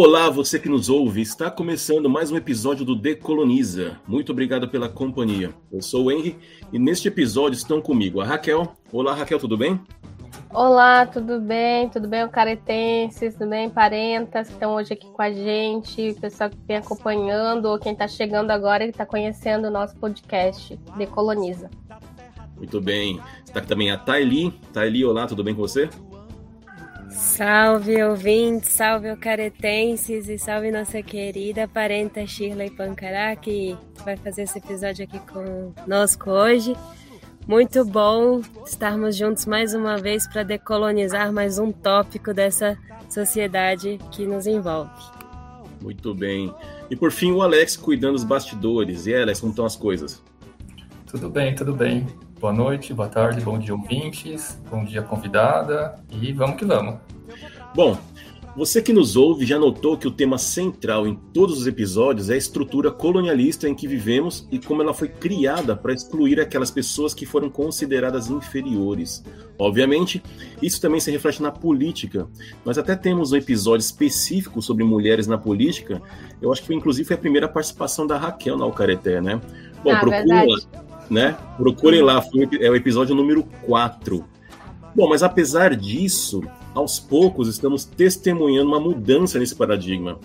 Olá, você que nos ouve. Está começando mais um episódio do Decoloniza. Muito obrigado pela companhia. Eu sou o Henry e neste episódio estão comigo a Raquel. Olá, Raquel, tudo bem? Olá, tudo bem? Tudo bem, o caretenses? Tudo bem, parentas que estão hoje aqui com a gente, o pessoal que vem acompanhando, ou quem está chegando agora e está conhecendo o nosso podcast Decoloniza. Muito bem. Está aqui também a Thaili. Thaili, olá, tudo bem com você? Salve ouvintes, salve caretenses e salve nossa querida parenta Shirley Pancará, que vai fazer esse episódio aqui conosco hoje. Muito bom estarmos juntos mais uma vez para decolonizar mais um tópico dessa sociedade que nos envolve. Muito bem. E por fim, o Alex cuidando dos bastidores. E Alex, como estão as coisas? Tudo bem, tudo bem. Boa noite, boa tarde, bom dia, ouvintes, bom dia, convidada, e vamos que vamos. Bom, você que nos ouve já notou que o tema central em todos os episódios é a estrutura colonialista em que vivemos e como ela foi criada para excluir aquelas pessoas que foram consideradas inferiores. Obviamente, isso também se reflete na política. Nós até temos um episódio específico sobre mulheres na política. Eu acho que inclusive foi a primeira participação da Raquel na Alcareté, né? Bom, ah, procura verdade né? Procurem lá, é o episódio número 4. Bom, mas apesar disso, aos poucos estamos testemunhando uma mudança nesse paradigma.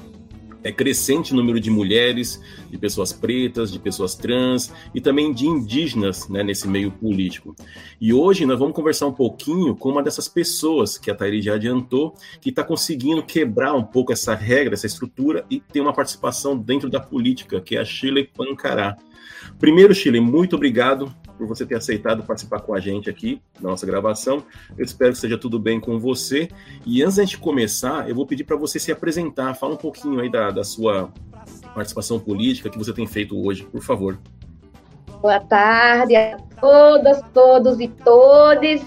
É crescente o número de mulheres, de pessoas pretas, de pessoas trans e também de indígenas né, nesse meio político. E hoje nós vamos conversar um pouquinho com uma dessas pessoas que a Thairi já adiantou, que está conseguindo quebrar um pouco essa regra, essa estrutura e ter uma participação dentro da política, que é a Shirley Pancará. Primeiro, Chile, muito obrigado por você ter aceitado participar com a gente aqui na nossa gravação. Eu espero que seja tudo bem com você. E antes gente começar, eu vou pedir para você se apresentar, fala um pouquinho aí da, da sua participação política que você tem feito hoje, por favor. Boa tarde a todas, todos e todes.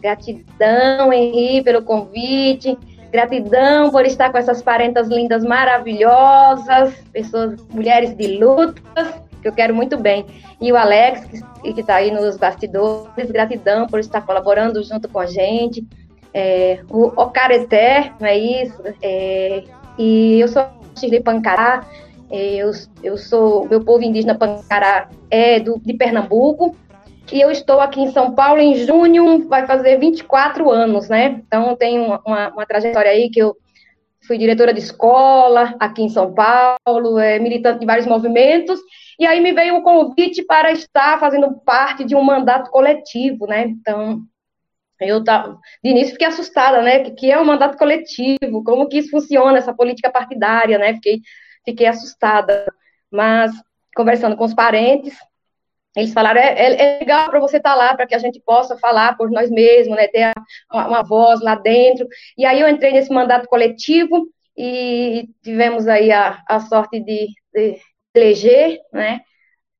Gratidão, Henri, pelo convite. Gratidão por estar com essas parentas lindas, maravilhosas, pessoas, mulheres de lutas que eu quero muito bem. E o Alex, que está aí nos bastidores, gratidão por estar colaborando junto com a gente. É, o Ocareté, não é isso? É, e eu sou Shirley Pancará, é, eu, eu sou, meu povo indígena Pancará é do, de Pernambuco, e eu estou aqui em São Paulo em junho, vai fazer 24 anos, né? Então, tenho uma, uma, uma trajetória aí que eu fui diretora de escola aqui em São Paulo, é, militante de vários movimentos, e aí me veio o convite para estar fazendo parte de um mandato coletivo, né? Então, eu tava, de início fiquei assustada, né? Que, que é um mandato coletivo, como que isso funciona, essa política partidária, né? Fiquei, fiquei assustada. Mas, conversando com os parentes, eles falaram, é, é, é legal para você estar tá lá, para que a gente possa falar por nós mesmos, né? Ter uma, uma voz lá dentro. E aí eu entrei nesse mandato coletivo e tivemos aí a, a sorte de, de eleger, né?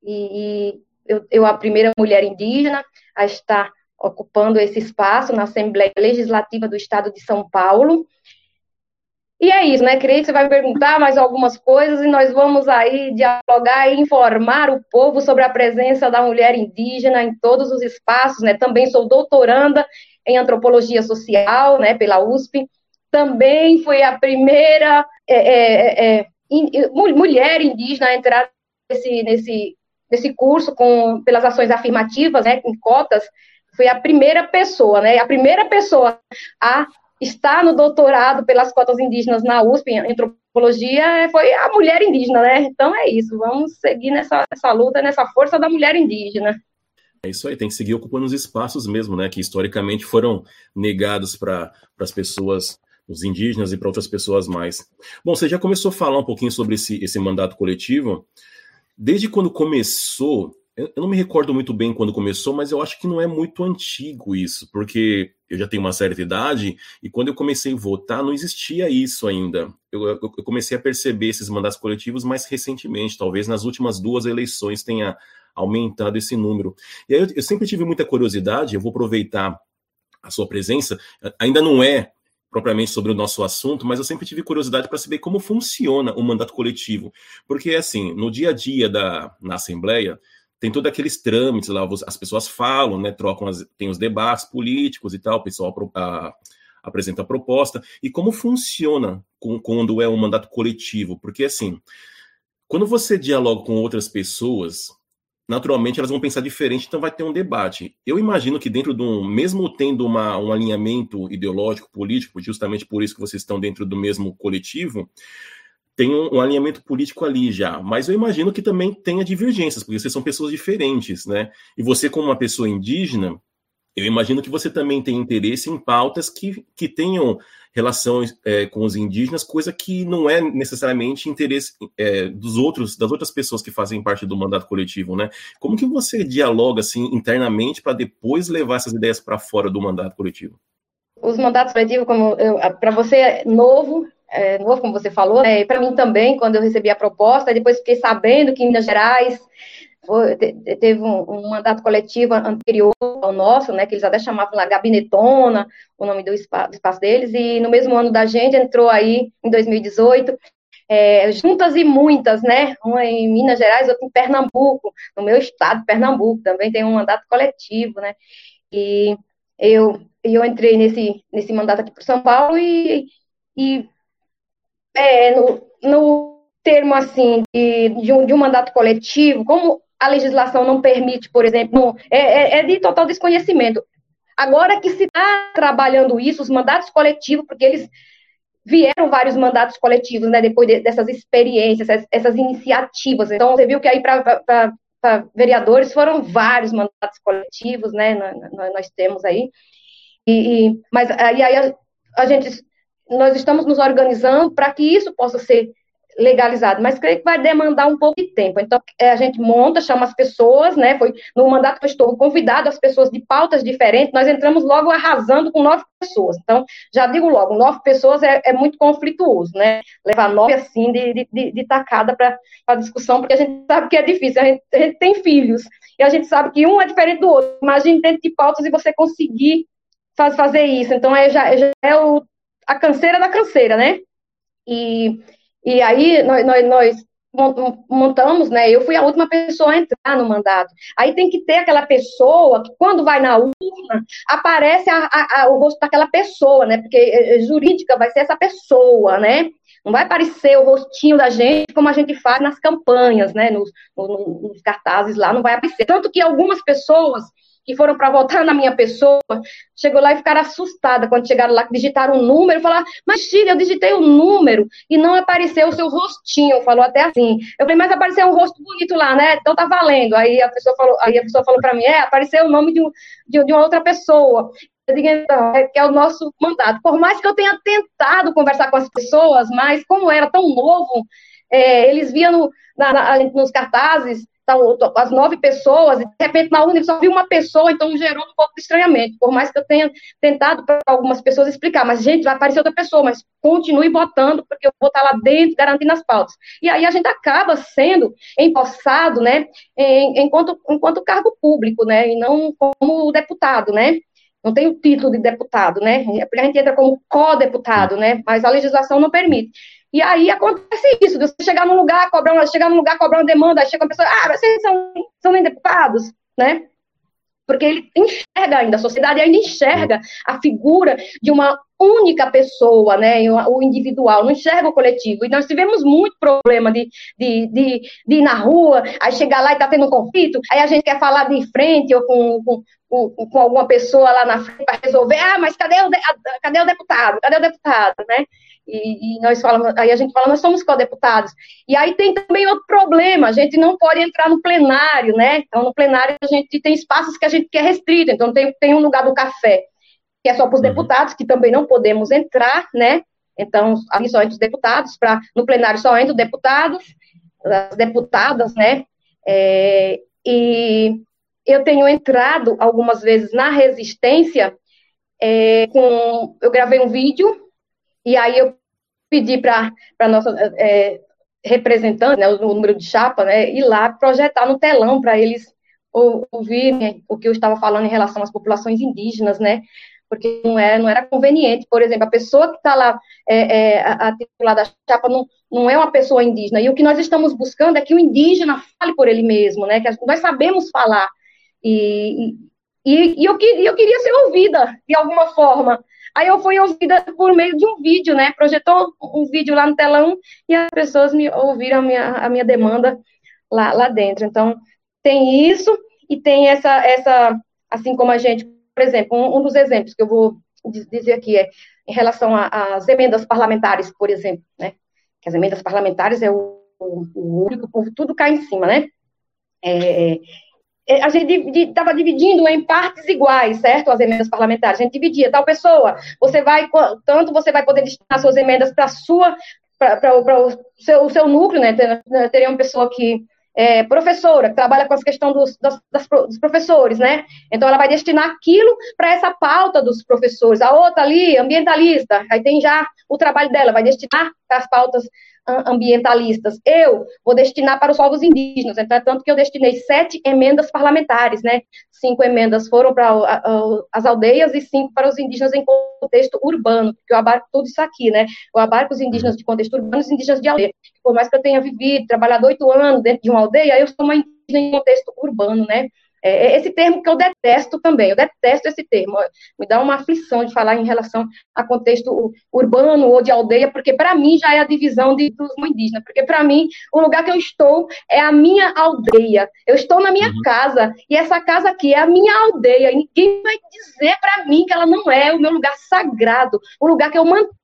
E, e eu, eu, a primeira mulher indígena a estar ocupando esse espaço na Assembleia Legislativa do Estado de São Paulo. E é isso, né? Creio que você vai me perguntar mais algumas coisas e nós vamos aí dialogar e informar o povo sobre a presença da mulher indígena em todos os espaços, né? Também sou doutoranda em antropologia social, né? Pela USP. Também fui a primeira é, é, é, mulher indígena entrar nesse, nesse, nesse curso com, pelas ações afirmativas, né, com cotas, foi a primeira pessoa, né, a primeira pessoa a estar no doutorado pelas cotas indígenas na USP, em antropologia, foi a mulher indígena, né? Então é isso, vamos seguir nessa, nessa luta, nessa força da mulher indígena. É isso aí, tem que seguir ocupando os espaços mesmo, né? Que historicamente foram negados para as pessoas os indígenas e para outras pessoas mais. Bom, você já começou a falar um pouquinho sobre esse, esse mandato coletivo. Desde quando começou, eu não me recordo muito bem quando começou, mas eu acho que não é muito antigo isso, porque eu já tenho uma certa idade e quando eu comecei a votar não existia isso ainda. Eu, eu, comecei a perceber esses mandatos coletivos mais recentemente, talvez nas últimas duas eleições tenha aumentado esse número. E aí eu, eu sempre tive muita curiosidade, eu vou aproveitar a sua presença, ainda não é propriamente sobre o nosso assunto, mas eu sempre tive curiosidade para saber como funciona o mandato coletivo. Porque, assim, no dia a dia da, na Assembleia, tem todos aqueles trâmites lá, as pessoas falam, né, trocam, as, tem os debates políticos e tal, o pessoal a, apresenta a proposta, e como funciona com, quando é um mandato coletivo, porque assim, quando você dialoga com outras pessoas, naturalmente elas vão pensar diferente, então vai ter um debate. Eu imagino que dentro de um, mesmo tendo uma, um alinhamento ideológico, político, justamente por isso que vocês estão dentro do mesmo coletivo, tem um, um, alinhamento político ali já, mas eu imagino que também tenha divergências, porque vocês são pessoas diferentes, né? E você, como uma pessoa indígena, eu imagino que você também tem interesse em pautas que, que tenham relação é, com os indígenas, coisa que não é necessariamente interesse é, dos outros, das outras pessoas que fazem parte do mandato coletivo, né? Como que você dialoga assim internamente para depois levar essas ideias para fora do mandato coletivo? Os mandatos coletivos, como para você novo, é, novo, como você falou, né? para mim também, quando eu recebi a proposta, depois fiquei sabendo que em Minas Gerais foi, teve um, um, mandato coletivo anterior ao nosso, né, que eles até chamavam lá Gabinetona, o nome do do espaço deles, e no mesmo ano da gente entrou aí, em 2018, é, juntas e muitas, né, uma em Minas Gerais, outra em Pernambuco, no meu estado, Pernambuco, também tem um mandato coletivo, né, e eu, eu entrei nesse, nesse mandato aqui para São Paulo e, e é, no, no termo assim de, de, um, de um mandato coletivo, como a legislação não permite, por exemplo, é, é, é de total desconhecimento. Agora que se está trabalhando isso, os mandatos coletivos, porque eles vieram vários mandatos coletivos, né, depois de, dessas experiências, essas, essas, iniciativas. Então, você viu que aí para vereadores foram vários mandatos coletivos, né, nós, nós temos aí. E, e mas aí, aí a, a gente, nós estamos nos organizando para que isso possa ser legalizado, mas creio que vai demandar um pouco de tempo. Então, é, a gente monta, chama as pessoas, né? Foi no mandato que eu estou convidado as pessoas de pautas diferentes, nós entramos logo arrasando com nove pessoas. Então, já digo logo, nove pessoas é, é muito conflituoso, né? Levar nove assim de, de, de tacada para a discussão, porque a gente sabe que é difícil, a gente, a gente tem filhos, e a gente sabe que um é diferente do outro. Imagine dentro de pautas e você conseguir faz, fazer isso. Então, é, já, já é o, a canseira da canseira, né? E e aí nós, nós, nós montamos, né? Eu fui a última pessoa a entrar no mandato. Aí tem que ter aquela pessoa que, quando vai na urna, aparece a, a, a, o rosto daquela pessoa, né? Porque é, é, jurídica vai ser essa pessoa, né? Não vai aparecer o rostinho da gente como a gente faz nas campanhas, né? Nos, nos, nos cartazes lá, não vai aparecer. Tanto que algumas pessoas que foram para votar na minha pessoa, chegou lá e ficaram assustadas quando chegaram lá, digitaram um número, falaram, mas Chile, eu digitei o um número e não apareceu o seu rostinho, falou até assim. Eu falei, mas apareceu um rosto bonito lá, né? Então tá valendo. Aí a pessoa falou, aí a pessoa falou para mim, é, apareceu o nome de, um, de, de uma outra pessoa. Eu digo, então, é que é o nosso mandato. Por mais que eu tenha tentado conversar com as pessoas, mas como era tão novo, é, eles viam no, na, na, nos cartazes então, as nove pessoas, e de repente na urna só viu uma pessoa, então gerou um pouco de estranhamento. Por mais que eu tenha tentado para algumas pessoas explicar, mas gente, vai aparecer outra pessoa, mas continue botando, porque eu vou estar lá dentro garantindo as pautas. E aí a gente acaba sendo empossado, né, em, enquanto, enquanto cargo público, né, e não como deputado, né. Não tem o título de deputado, né? A gente entra como co-deputado, né? Mas a legislação não permite. E aí acontece isso, você chegar num lugar, cobrar uma, chegar num lugar, cobrar uma demanda, aí chega uma pessoa, ah, vocês são, são nem deputados, né? Porque ele enxerga ainda, a sociedade ainda enxerga a figura de uma única pessoa, né, o individual, não enxerga o coletivo. E nós tivemos muito problema de, de, de, de ir na rua, aí chegar lá e tá tendo um conflito, aí a gente quer falar de frente ou com, com, com, alguma pessoa lá na frente para resolver, ah, mas cadê o, cadê o deputado? Cadê o deputado, né? E, e, nós falamos, aí a gente fala, nós somos co-deputados. E aí tem também outro problema, a gente não pode entrar no plenário, né? Então, no plenário a gente tem espaços que a gente quer restrito, então tem, tem um lugar do café, que é só para os uhum. deputados, que também não podemos entrar, né? Então, ali só entre os deputados, pra, no plenário só entre os deputados, as deputadas, né? É, e eu tenho entrado algumas vezes na resistência é, com. Eu gravei um vídeo e aí eu pedi para a nossa é, representante, né, o número de chapa, né, ir lá projetar no telão para eles ouvirem o que eu estava falando em relação às populações indígenas, né? Porque não era, não era conveniente. Por exemplo, a pessoa que está lá, é, é, a titular da chapa, não, não é uma pessoa indígena. E o que nós estamos buscando é que o indígena fale por ele mesmo, né? Que nós sabemos falar. E, e, e eu, eu queria ser ouvida de alguma forma Aí eu fui ouvida por meio de um vídeo, né? Projetou um vídeo lá no telão e as pessoas me ouviram a minha, a minha demanda lá, lá dentro. Então, tem isso e tem essa, essa, assim como a gente, por exemplo, um, um dos exemplos que eu vou dizer aqui é em relação às emendas parlamentares, por exemplo, né? Que as emendas parlamentares é o, o, o único povo, tudo cai em cima, né? É, é, a gente estava dividindo em partes iguais, certo? As emendas parlamentares. A gente dividia, tal pessoa, você vai, tanto você vai poder destinar suas emendas para sua, para o seu, o seu núcleo, né? Teria uma pessoa que é professora, que trabalha com as questões dos, das, das, dos professores, né? Então ela vai destinar aquilo para essa pauta dos professores. A outra ali, ambientalista, aí tem já o trabalho dela, vai destinar para as pautas ambientalistas. Eu vou destinar para os povos indígenas, então, é tanto que eu destinei sete emendas parlamentares, né? Cinco emendas foram para as aldeias e cinco para os indígenas em contexto urbano, porque eu abarco tudo isso aqui, né? Eu abarco os indígenas de contexto urbano e os indígenas de aldeia. Por mais que eu tenha vivido, trabalhado oito anos dentro de uma aldeia, eu sou uma indígena em contexto urbano, né? É, é esse termo que eu detesto também, eu detesto esse termo, me dá uma aflição de falar em relação a contexto urbano ou de aldeia, porque para mim já é a divisão de, dos indígenas, porque para mim o lugar que eu estou é a minha aldeia, eu estou na minha uhum. casa, e essa casa aqui é a minha aldeia, e ninguém vai dizer para mim que ela não é o meu lugar sagrado, o lugar que eu mantenho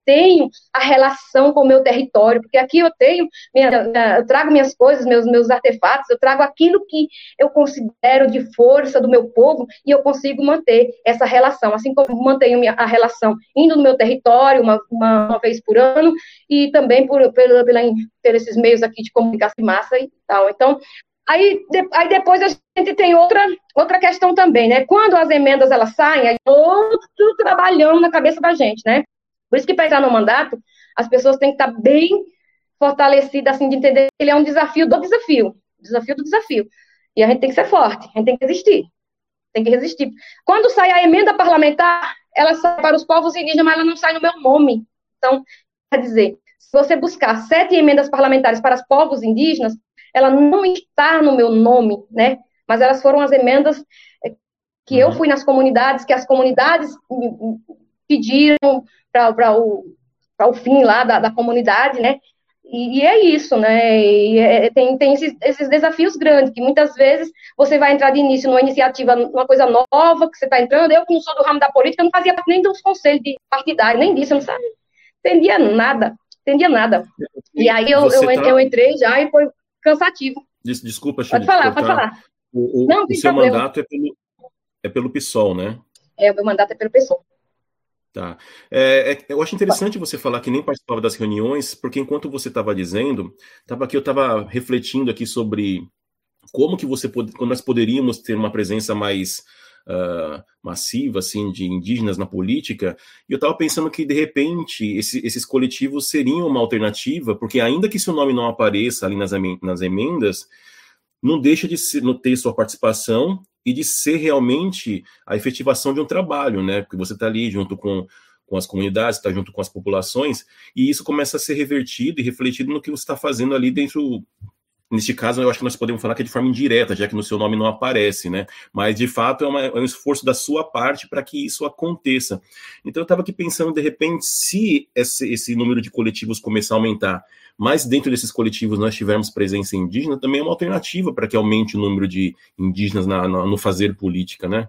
a relação com o meu território, porque aqui eu tenho, minha, eu trago minhas coisas, meus, meus artefatos, eu trago aquilo que eu considero de força do meu povo e eu consigo manter essa relação, assim como mantenho a relação indo no meu território uma, uma, uma vez por ano e também por, por, pela, por esses meios aqui de comunicação de massa e tal. Então, aí, de, aí depois a gente tem outra, outra questão também, né? Quando as emendas elas saem, aí outro trabalhando na cabeça da gente, né? Por isso que para entrar no mandato, as pessoas têm que estar bem fortalecidas, assim, de entender que ele é um desafio do desafio, desafio do desafio. E a gente tem que ser forte, a gente tem que resistir. Tem que resistir. Quando sai a emenda parlamentar, ela sai para os povos indígenas, mas ela não sai no meu nome. Então, quer dizer, se você buscar sete emendas parlamentares para os povos indígenas, ela não está no meu nome, né? Mas elas foram as emendas que eu uhum. fui nas comunidades, que as comunidades pediram para o, o fim lá da, da comunidade, né? E, e, é isso, né? E é, tem tem esses, esses, desafios grandes, que muitas vezes você vai entrar de início numa iniciativa, numa coisa nova que você está entrando. Eu, que não sou do ramo da política, não fazia parte nem dos conselhos de partidário, nem disso, eu não sabia, entendia nada, entendia nada. E aí eu, eu, tá... eu, entrei já e foi cansativo. Desculpa, Pode falar, pode falar. O, o, não, o seu problema. mandato é pelo, é pelo PSOL, né? É, o meu mandato é pelo PSOL. Tá. É, é, eu acho interessante você falar que nem participava das reuniões, porque enquanto você estava dizendo, estava aqui, eu estava refletindo aqui sobre como que você pode, como nós poderíamos ter uma presença mais uh, massiva, assim, de indígenas na política, e eu estava pensando que, de repente, esse, esses coletivos seriam uma alternativa, porque ainda que seu nome não apareça ali nas, nas emendas, não deixa de ser, não ter sua participação e de ser realmente a efetivação de um trabalho, né? Porque você está ali junto com, com as comunidades, está junto com as populações, e isso começa a ser revertido e refletido no que você está fazendo ali dentro. Neste caso, eu acho que nós podemos falar que é de forma indireta, já que no seu nome não aparece, né? Mas de fato é, uma, é um esforço da sua parte para que isso aconteça. Então eu estava aqui pensando, de repente, se esse, esse número de coletivos começar a aumentar, mas dentro desses coletivos nós tivermos presença indígena, também é uma alternativa para que aumente o número de indígenas na, na, no fazer política, né?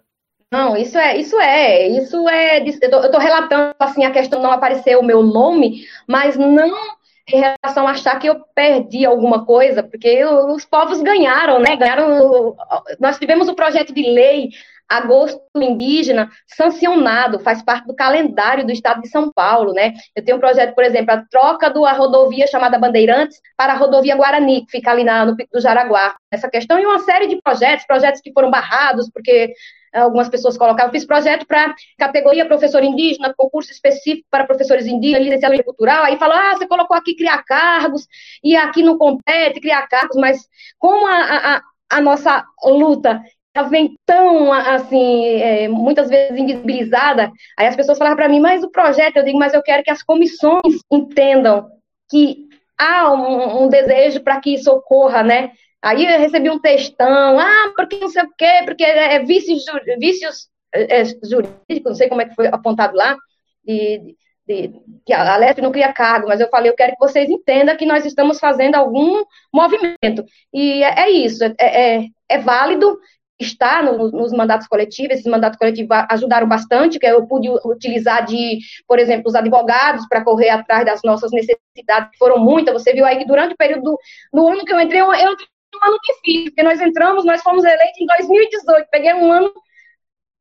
Não, isso é, isso é, isso é. Eu estou relatando assim a questão não aparecer o meu nome, mas não em relação a achar que eu perdi alguma coisa, porque os povos ganharam, né? Ganharam. Nós tivemos o um projeto de lei agosto indígena sancionado, faz parte do calendário do estado de São Paulo, né? Eu tenho um projeto, por exemplo, a troca da rodovia chamada Bandeirantes para a rodovia Guarani, que fica ali na, no Pico do Jaraguá. Essa questão e uma série de projetos, projetos que foram barrados, porque algumas pessoas colocavam, fiz projeto para categoria professor indígena, concurso específico para professores indígenas, licenciatura cultural, aí falou, ah, você colocou aqui criar cargos, e aqui não compete criar cargos, mas como a, a, a nossa luta vem tão, assim, é, muitas vezes invisibilizada, aí as pessoas falavam para mim, mas o projeto, eu digo, mas eu quero que as comissões entendam que há um, um desejo para que isso ocorra, né? Aí eu recebi um textão, ah, porque não sei o quê, porque é, é vícios, vícios é, é, jurídicos, não sei como é que foi apontado lá, de, de, que a Leste não cria cargo, mas eu falei, eu quero que vocês entendam que nós estamos fazendo algum movimento. E é, é isso, é, é, é válido estar no, nos mandatos coletivos, esses mandatos coletivos ajudaram bastante, que eu pude utilizar de, por exemplo, os advogados para correr atrás das nossas necessidades, que foram muitas, você viu aí que durante o período, no ano que eu entrei, eu, eu um ano difícil, porque nós entramos, nós fomos eleitos em 2018, peguei um ano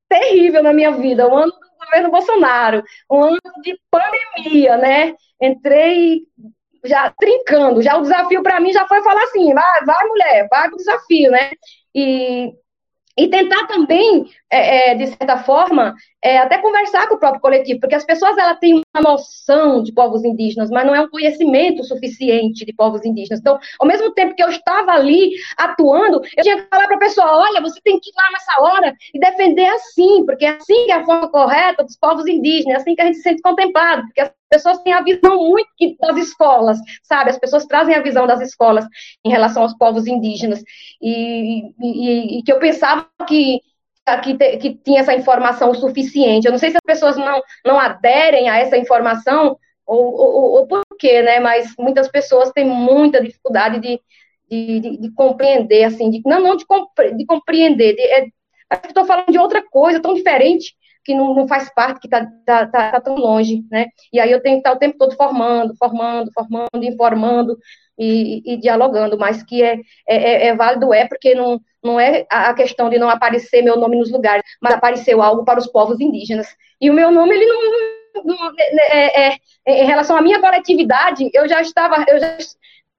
terrível na minha vida, um ano do governo Bolsonaro, um ano de pandemia, né? Entrei já trincando, já o desafio para mim já foi falar assim, vai, vai mulher, vai pro desafio, né? E e tentar também, é, é, de certa forma, é, até conversar com o próprio coletivo, porque as pessoas ela têm uma noção de povos indígenas, mas não é um conhecimento suficiente de povos indígenas. Então, ao mesmo tempo que eu estava ali atuando, eu tinha que falar para a pessoa: olha, você tem que ir lá nessa hora e defender assim, porque é assim é a forma correta dos povos indígenas, é assim que a gente se sente contemplado, porque as pessoas têm a visão muito das escolas, sabe? As pessoas trazem a visão das escolas em relação aos povos indígenas. E, e, e que eu pensava que, que, que, tinha essa informação suficiente. Eu não sei se as pessoas não, não aderem a essa informação ou, ou, ou por quê, né? Mas muitas pessoas têm muita dificuldade de, de, de, de compreender, assim, de, não, não de, compre, de compreender. De, é, estou falando de outra coisa tão diferente que não, não faz parte, que está tá, tá, tá, tão longe, né? E aí eu tenho que estar o tempo todo formando, formando, formando, informando e, e dialogando, mas que é, é, é, é válido, é, porque não, não é a questão de não aparecer meu nome nos lugares, mas apareceu algo para os povos indígenas. E o meu nome, ele não, não é, é, é, em relação à minha coletividade, eu já estava, eu já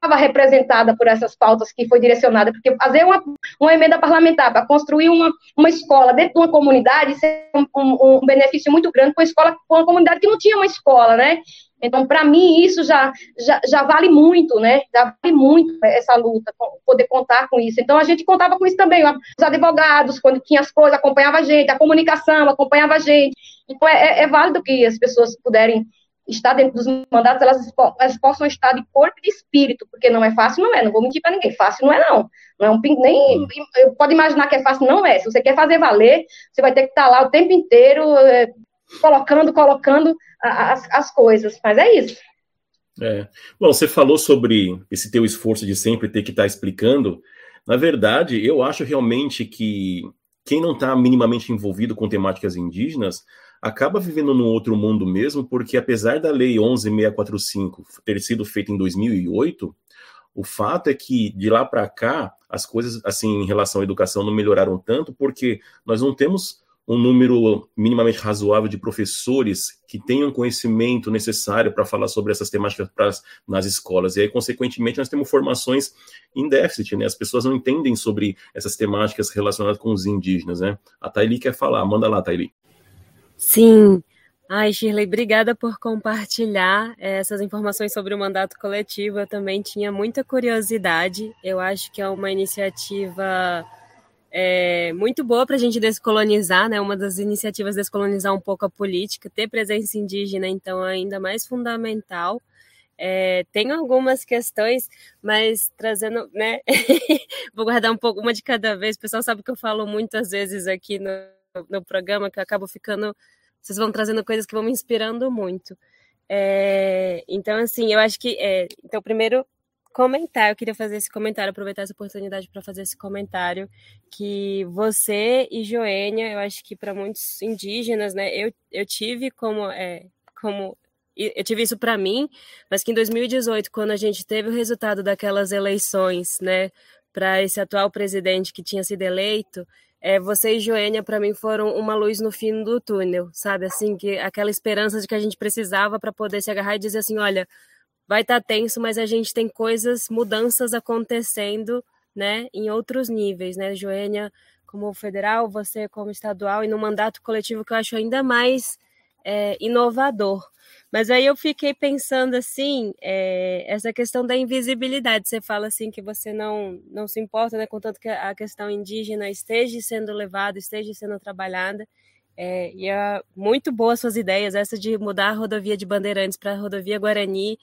estava representada por essas pautas que foi direcionada, porque fazer uma, uma emenda parlamentar para construir uma, uma escola dentro de uma comunidade, isso é um, um, um benefício muito grande para uma escola, para uma comunidade que não tinha uma escola, né? Então, para mim, isso já, já, já, vale muito, né? Já vale muito essa luta, poder contar com isso. Então, a gente contava com isso também. Os advogados, quando tinha as coisas, acompanhava a gente, a comunicação acompanhava a gente. Então, é, é, é válido que as pessoas puderem estar dentro dos mandatos, elas, elas, possam estar de corpo e de espírito, porque não é fácil, não é. Não vou mentir para ninguém. Fácil não é, não. Não é um nem. Pode imaginar que é fácil, não é. Se você quer fazer valer, você vai ter que estar lá o tempo inteiro, é, colocando, colocando as, as coisas. Mas é isso. É. Bom, você falou sobre esse teu esforço de sempre ter que estar explicando. Na verdade, eu acho realmente que quem não está minimamente envolvido com temáticas indígenas acaba vivendo num outro mundo mesmo, porque apesar da Lei 11645 ter sido feita em 2008, o fato é que de lá para cá as coisas assim em relação à educação não melhoraram tanto, porque nós não temos um número minimamente razoável de professores que tenham conhecimento necessário para falar sobre essas temáticas pra, nas escolas. E aí, consequentemente, nós temos formações em déficit, né? As pessoas não entendem sobre essas temáticas relacionadas com os indígenas, né? A Thaili quer falar, manda lá, Thaili. Sim. Ai, Shirley, obrigada por compartilhar eh, essas informações sobre o mandato coletivo. Eu também tinha muita curiosidade. Eu acho que é uma iniciativa é, muito boa para a gente descolonizar, né? Uma das iniciativas descolonizar um pouco a política, ter presença indígena, então, é ainda mais fundamental. É, tem algumas questões, mas trazendo, né? Vou guardar um pouco, uma de cada vez. O pessoal sabe que eu falo muitas vezes aqui no, no programa, que eu acabo ficando. Vocês vão trazendo coisas que vão me inspirando muito. É, então, assim, eu acho que. É, então, primeiro, comentar, eu queria fazer esse comentário, aproveitar essa oportunidade para fazer esse comentário, que você e Joênia, eu acho que para muitos indígenas, né, eu, eu tive como, é, como eu tive isso para mim, mas que em 2018, quando a gente teve o resultado daquelas eleições, né, para esse atual presidente que tinha sido eleito, é, você e Joênia, para mim, foram uma luz no fim do túnel, sabe? Assim, que aquela esperança de que a gente precisava para poder se agarrar e dizer assim: olha, vai estar tá tenso, mas a gente tem coisas, mudanças acontecendo, né, em outros níveis, né? Joênia como federal, você como estadual, e no mandato coletivo que eu acho ainda mais é, inovador. Mas aí eu fiquei pensando assim, é, essa questão da invisibilidade. Você fala assim que você não, não se importa, né, contanto que a questão indígena esteja sendo levada, esteja sendo trabalhada. É, e é muito boas suas ideias, essa de mudar a rodovia de Bandeirantes para a rodovia Guarani.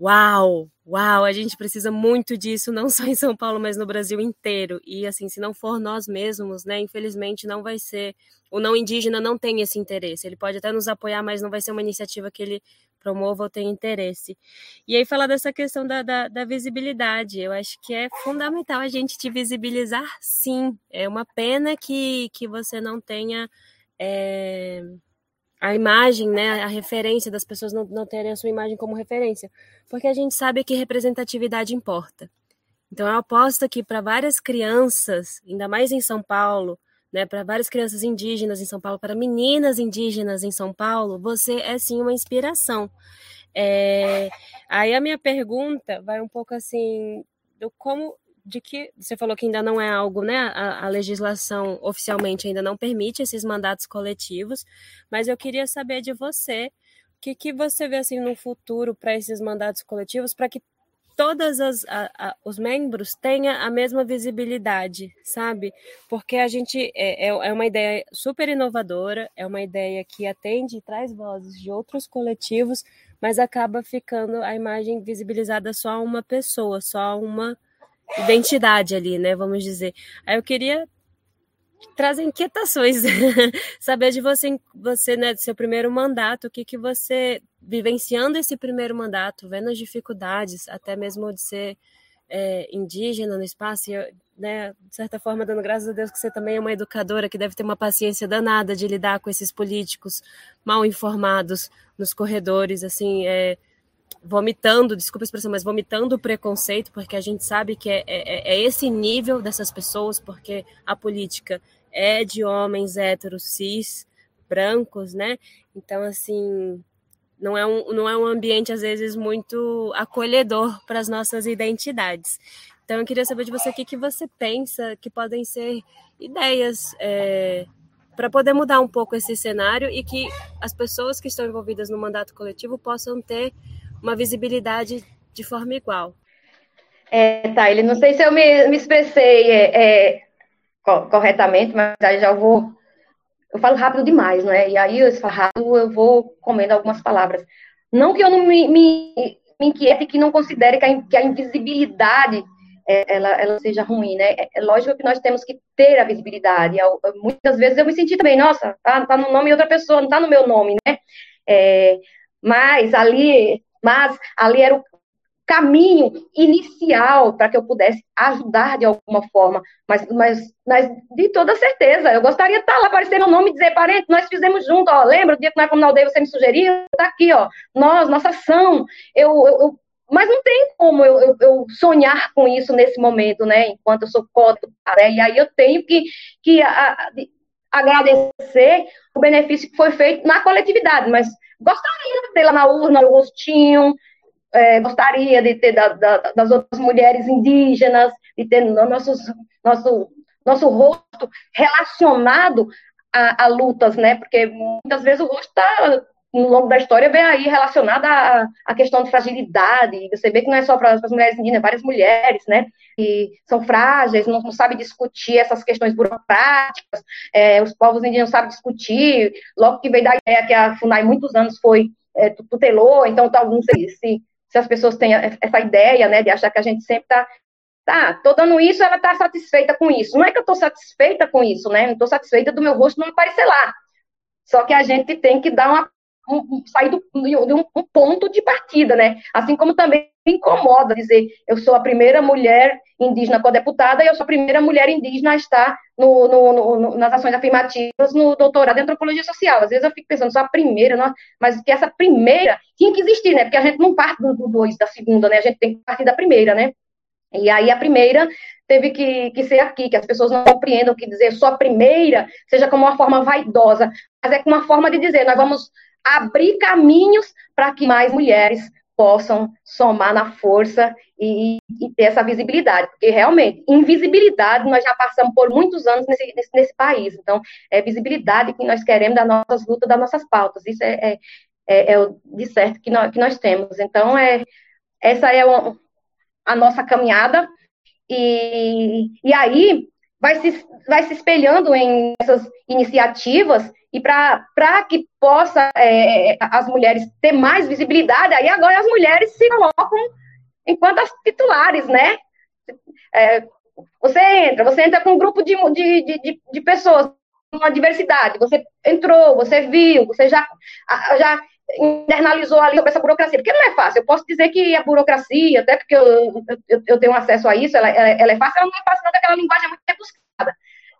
Uau, uau, a gente precisa muito disso, não só em São Paulo, mas no Brasil inteiro. E assim, se não for nós mesmos, né, infelizmente não vai ser. O não indígena não tem esse interesse. Ele pode até nos apoiar, mas não vai ser uma iniciativa que ele promova ou tenha interesse. E aí falar dessa questão da, da, da visibilidade, eu acho que é fundamental a gente te visibilizar, sim. É uma pena que, que você não tenha. É a imagem, né, a referência das pessoas não, não terem a sua imagem como referência, porque a gente sabe que representatividade importa. Então, eu aposto que para várias crianças, ainda mais em São Paulo, né, para várias crianças indígenas em São Paulo, para meninas indígenas em São Paulo, você é sim uma inspiração. É... Aí a minha pergunta vai um pouco assim do como de que você falou que ainda não é algo, né? A, a, legislação oficialmente ainda não permite esses mandatos coletivos, mas eu queria saber de você o que, que você vê assim no futuro para esses mandatos coletivos, para que todos os membros tenham a mesma visibilidade, sabe? Porque a gente é, é, é uma ideia super inovadora, é uma ideia que atende e traz vozes de outros coletivos, mas acaba ficando a imagem visibilizada só a uma pessoa, só a uma identidade ali, né? Vamos dizer. Aí eu queria trazer inquietações, saber de você, você, né, do seu primeiro mandato, o que que você vivenciando esse primeiro mandato, vendo as dificuldades, até mesmo de ser é, indígena no espaço, e, né, de certa forma dando graças a Deus que você também é uma educadora que deve ter uma paciência danada de lidar com esses políticos mal informados nos corredores, assim, é, vomitando, desculpa a expressão, mas vomitando o preconceito, porque a gente sabe que é, é, é, esse nível dessas pessoas, porque a política é de homens héteros, cis, brancos, né? Então, assim, não é um, não é um ambiente, às vezes, muito acolhedor para as nossas identidades. Então, eu queria saber de você o que, que você pensa que podem ser ideias é, para poder mudar um pouco esse cenário e que as pessoas que estão envolvidas no mandato coletivo possam ter uma visibilidade de forma igual. É, tá, ele não sei se eu me, me expressei é, é, corretamente, mas aí já vou. Eu falo rápido demais, não é? E aí, eu rápido, eu vou comendo algumas palavras. Não que eu não me, me, me inquiete que não considere que a, que a invisibilidade é, ela, ela, seja ruim, né? É, é lógico que nós temos que ter a visibilidade. Eu, muitas vezes eu me senti também, nossa, tá, tá no nome de outra pessoa, não tá no meu nome, né? É, mas ali mas ali era o caminho inicial para que eu pudesse ajudar de alguma forma, mas, mas, mas de toda certeza, eu gostaria de estar lá, aparecer meu nome e dizer, parente, nós fizemos junto, ó, lembra o dia que na aldeia, você me sugeriu, tá aqui, ó, nós, nossa ação, eu, eu, eu mas não tem como eu, eu, eu, sonhar com isso nesse momento, né, enquanto eu sou código, né, e aí eu tenho que, que a, a, agradecer o benefício que foi feito na coletividade, mas Gostaria de ter lá na urna o rostinho, é, gostaria de ter da, da, das outras mulheres indígenas, de ter nossos, nosso, nosso rosto relacionado a, a, lutas, né? Porque muitas vezes o rosto está no longo da história vem aí relacionada à, à questão de fragilidade. Você vê que não é só para as mulheres indígenas, várias mulheres, né? Que são frágeis, não, não sabem discutir essas questões burocráticas. É, os povos indígenas não sabem discutir. Logo que veio da ideia que a FUNAI, muitos anos, foi é, tutelou, então, tá, se, se as pessoas têm essa ideia, né, de achar que a gente sempre está tá, tô dando isso, ela tá satisfeita com isso. Não é que eu tô satisfeita com isso, né? Não tô satisfeita do meu rosto não aparecer lá. Só que a gente tem que dar uma um, sair do, de um, um, ponto de partida, né? Assim como também me incomoda dizer, eu sou a primeira mulher indígena co-deputada e eu sou a primeira mulher indígena a estar no, no, no, nas ações afirmativas no doutorado em antropologia social. Às vezes eu fico pensando, sou a primeira, não, mas que essa primeira tinha que existir, né? Porque a gente não parte do, do dois, da segunda, né? A gente tem que partir da primeira, né? E aí a primeira teve que, que ser aqui, que as pessoas não compreendam que dizer só a primeira seja como uma forma vaidosa, mas é uma forma de dizer, nós vamos abrir caminhos para que mais mulheres possam somar na força e, e, ter essa visibilidade, porque realmente, invisibilidade nós já passamos por muitos anos nesse, nesse, nesse, país, então, é visibilidade que nós queremos das nossas lutas, das nossas pautas, isso é, é, é, é o de certo que nós, que nós temos, então, é, essa é a nossa caminhada, e, e aí, vai se, vai se espelhando em essas iniciativas e para que possa é, as mulheres ter mais visibilidade, aí agora as mulheres se colocam enquanto as titulares, né? É, você entra, você entra com um grupo de, de, de, de pessoas, uma diversidade, você entrou, você viu, você já, já internalizou ali sobre essa burocracia, porque não é fácil. Eu posso dizer que a burocracia, até porque eu, eu, eu tenho acesso a isso, ela, ela, ela, é fácil, ela não é fácil, não, aquela linguagem é muito rebuscada.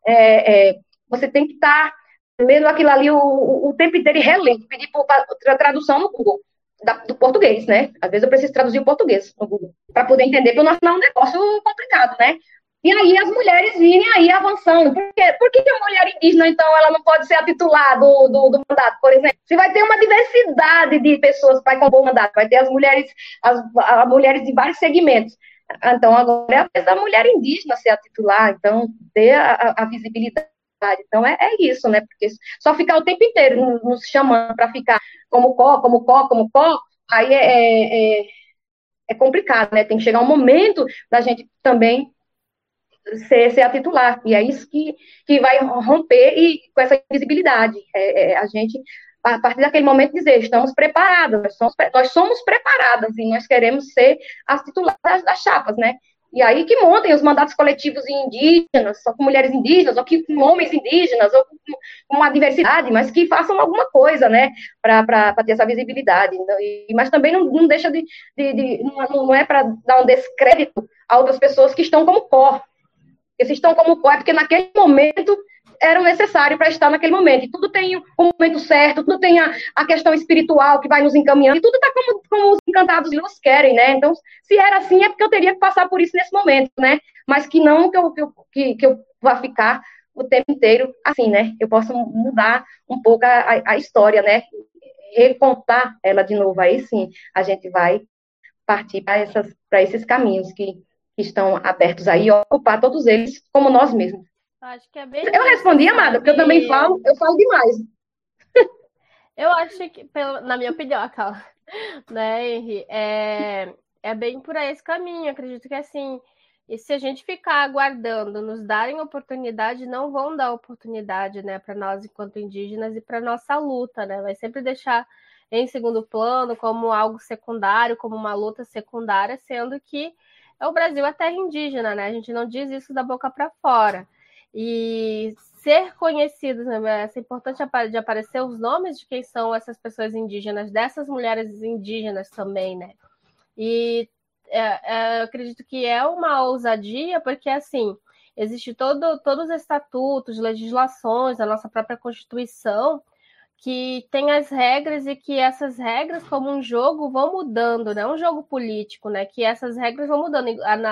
É, é, você tem que estar tá lendo aquilo ali o, o, o tempo inteiro e relendo, pedir para tradução no Google. Da, do português, né? Às vezes eu preciso traduzir o português no Google, para poder entender, porque não é um negócio complicado, né? E aí as mulheres virem aí avançando. Por, quê? Por que a mulher indígena, então, ela não pode ser a titular do, do, do mandato, por exemplo? Se vai ter uma diversidade de pessoas para compor o mandato, vai ter as mulheres, as, as mulheres de vários segmentos. Então, agora é a vez da mulher indígena ser a titular, então, ter a, a visibilidade. Então, é, é, isso, né? Porque só ficar o tempo inteiro nos chamando para ficar como có, como có, como có, aí é, é, é, é complicado, né? Tem que chegar um momento da gente também ser, ser a titular. E é isso que, que vai romper e com essa visibilidade. É, é, a gente, a partir daquele momento, dizer, estamos preparadas, nós somos, nós somos preparadas e nós queremos ser as titulares das chapas, né? E aí que montem os mandatos coletivos indígenas, só com mulheres indígenas, ou que com homens indígenas, ou com, com uma diversidade, mas que façam alguma coisa, né, para ter essa visibilidade. E, mas também não, não deixa de, de, de não, não é para dar um descrédito a outras pessoas que estão como cor, eles estão como é porque naquele momento eram necessários para estar naquele momento. E tudo tem o um momento certo, tudo tem a, a, questão espiritual que vai nos encaminhando, e tudo está como, como os encantados nos querem, né? Então, se era assim, é porque eu teria que passar por isso nesse momento, né? Mas que não que eu, que eu, que, que eu vá ficar o tempo inteiro assim, né? Eu posso mudar um pouco a, a história, né? Recontar ela de novo. Aí sim, a gente vai partir para esses caminhos que que estão abertos aí ocupar todos eles como nós mesmos. Acho que é bem eu respondi, Amada, porque eu também falo, eu falo demais. Eu acho que, na minha opinião, aquela, né, Henry, é, é bem por aí esse caminho. Acredito que assim, e se a gente ficar aguardando, nos darem oportunidade, não vão dar oportunidade, né, para nós enquanto indígenas e para nossa luta, né? Vai sempre deixar em segundo plano como algo secundário, como uma luta secundária, sendo que o Brasil é terra indígena, né? A gente não diz isso da boca para fora. E ser conhecidos, né? É importante de aparecer os nomes de quem são essas pessoas indígenas, dessas mulheres indígenas também, né? E é, é, eu acredito que é uma ousadia, porque assim existe todo, todos os estatutos, legislações, a nossa própria Constituição, que tem as regras e que essas regras, como um jogo, vão mudando, né? Um jogo político, né? Que essas regras vão mudando.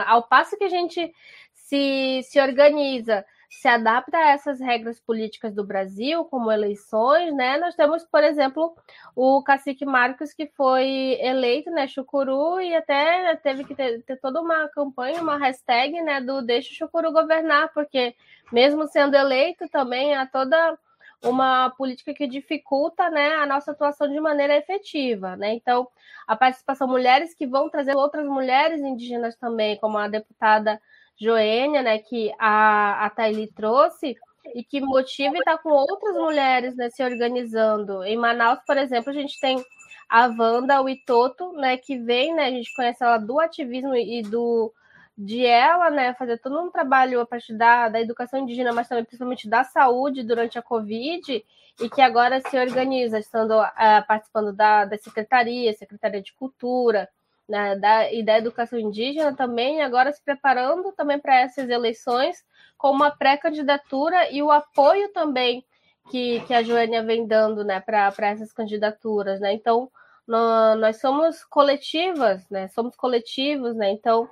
Ao passo que a gente se, se organiza, se adapta a essas regras políticas do Brasil, como eleições, né? Nós temos, por exemplo, o cacique Marcos, que foi eleito, né? Chucuru, e até teve que ter, ter toda uma campanha, uma hashtag, né? Do Deixa o Chucuru governar, porque mesmo sendo eleito, também há toda uma política que dificulta né, a nossa atuação de maneira efetiva. Né? Então, a participação mulheres que vão trazer outras mulheres indígenas também, como a deputada Joênia, né, que a, a Thaili trouxe, e que motiva e está com outras mulheres né, se organizando. Em Manaus, por exemplo, a gente tem a Wanda Witoto, né, que vem, né, a gente conhece ela do ativismo e do de ela, né, fazer todo um trabalho a partir da, da educação indígena, mas também principalmente da saúde durante a Covid, e que agora se organiza, estando uh, participando da, da secretaria, Secretaria de Cultura, né, da, e da educação indígena também, agora se preparando também para essas eleições, com uma pré-candidatura e o apoio também que, que a Joênia vem dando né, para essas candidaturas. Né? Então, no, nós somos coletivas, né? somos coletivos, né? então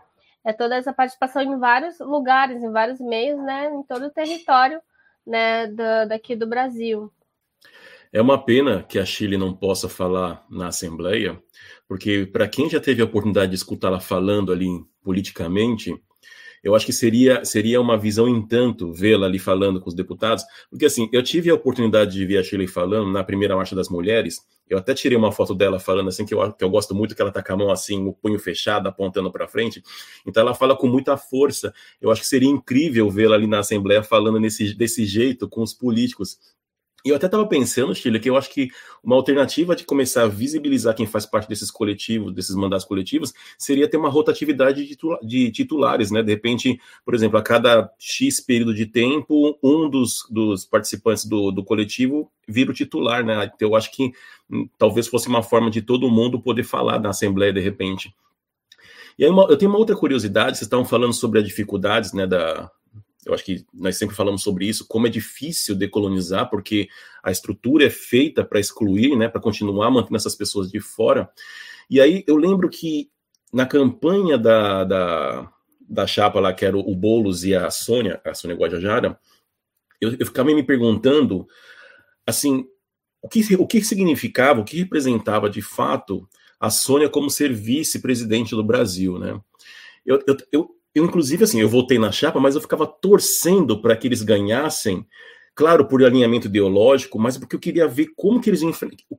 é toda essa participação em vários lugares, em vários meios, né, em todo o território né, do, daqui do Brasil. É uma pena que a Chile não possa falar na Assembleia, porque para quem já teve a oportunidade de escutá-la falando ali politicamente, eu acho que seria, seria uma visão em tanto vê-la ali falando com os deputados, porque assim, eu tive a oportunidade de ver a Chile falando na primeira marcha das mulheres, Eu até tirei uma foto dela falando assim que eu, que eu gosto muito que ela tá com a mão assim, o punho fechado, apontando para frente. Então ela fala com muita força. Eu acho que seria incrível vê-la ali na Assembleia falando nesse, desse jeito com os políticos. E eu até estava pensando, Chile, que eu acho que uma alternativa de começar a visibilizar quem faz parte desses coletivos, desses mandatos coletivos, seria ter uma rotatividade de, titulares, né? De repente, por exemplo, a cada X período de tempo, um dos, dos participantes do, do coletivo vira o titular, né? Então, eu acho que hum, talvez fosse uma forma de todo mundo poder falar na Assembleia de repente. E aí, uma, eu tenho uma outra curiosidade, vocês estavam falando sobre as dificuldades né, da, eu acho que nós sempre falamos sobre isso, como é difícil decolonizar, porque a estrutura é feita para excluir, né, para continuar mantendo essas pessoas de fora. E aí eu lembro que na campanha da, da, da chapa lá, que era o Boulos e a Sônia, a Sônia Guajajara, eu, eu ficava me perguntando, assim, o que, o que significava, o que representava de fato a Sônia como ser vice-presidente do Brasil, né? Eu, eu, eu, eu, inclusive, assim, eu votei na chapa, mas eu ficava torcendo para que eles ganhassem, claro, por alinhamento ideológico, mas porque eu queria ver como que eles,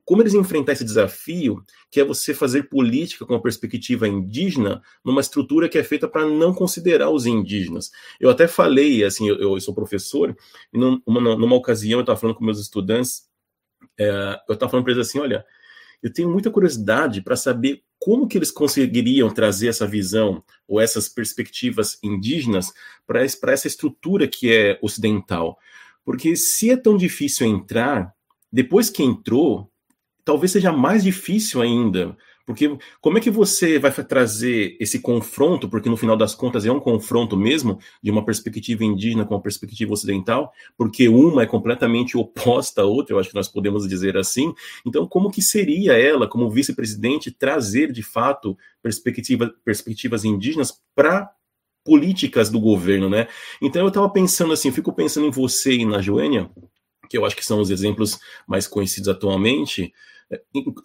como eles enfrentar esse desafio, que é você fazer política com uma perspectiva indígena, numa estrutura que é feita para não considerar os indígenas. Eu até falei, assim, eu, eu sou professor, e numa, numa ocasião eu estava falando com meus estudantes, é, eu estava falando para eles assim, olha, eu tenho muita curiosidade para saber como que eles conseguiriam trazer essa visão ou essas perspectivas indígenas para essa estrutura que é ocidental. Porque se é tão difícil entrar, depois que entrou, talvez seja mais difícil ainda porque como é que você vai trazer esse confronto, porque no final das contas é um confronto mesmo, de uma perspectiva indígena com uma perspectiva ocidental, porque uma é completamente oposta à outra, eu acho que nós podemos dizer assim. Então, como que seria ela, como vice-presidente, trazer de fato perspectiva, perspectivas indígenas para políticas do governo, né? Então eu estava pensando assim, fico pensando em você e na Joênia, que eu acho que são os exemplos mais conhecidos atualmente,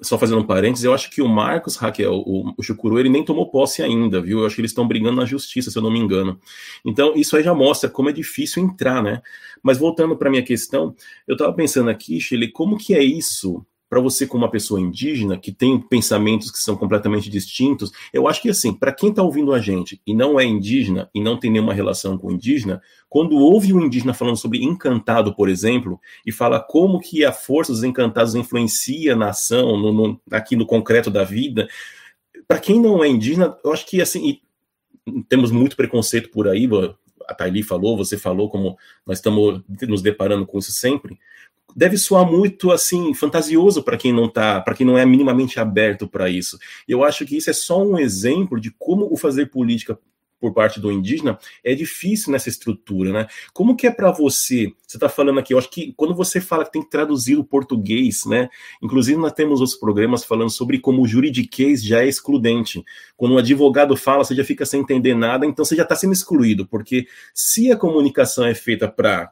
só fazendo um parênteses, eu acho que o Marcos, Raquel, o, o Chucuru, ele nem tomou posse ainda, viu? Eu acho que eles estão brigando na justiça, se eu não me engano. Então, isso aí já mostra como é difícil entrar, né? Mas voltando para minha questão, eu estava pensando aqui, Shirley, como que é isso para você como uma pessoa indígena que tem pensamentos que são completamente distintos, eu acho que assim, para quem está ouvindo a gente e não é indígena e não tem nenhuma relação com indígena, quando ouve um indígena falando sobre encantado, por exemplo, e fala como que a força dos encantados influencia na ação, no, no, aqui no concreto da vida, para quem não é indígena, eu acho que assim, temos muito preconceito por aí, a Thaili falou, você falou, como nós estamos nos deparando com isso sempre, deve soar muito assim fantasioso para quem não tá, para quem não é minimamente aberto para isso. Eu acho que isso é só um exemplo de como o fazer política por parte do indígena é difícil nessa estrutura, né? Como que é para você? Você está falando aqui, eu acho que quando você fala que tem que traduzir o português, né? Inclusive nós temos outros programas falando sobre como o juridiquês já é excludente. Quando um advogado fala, você já fica sem entender nada, então você já está sendo excluído, porque se a comunicação é feita para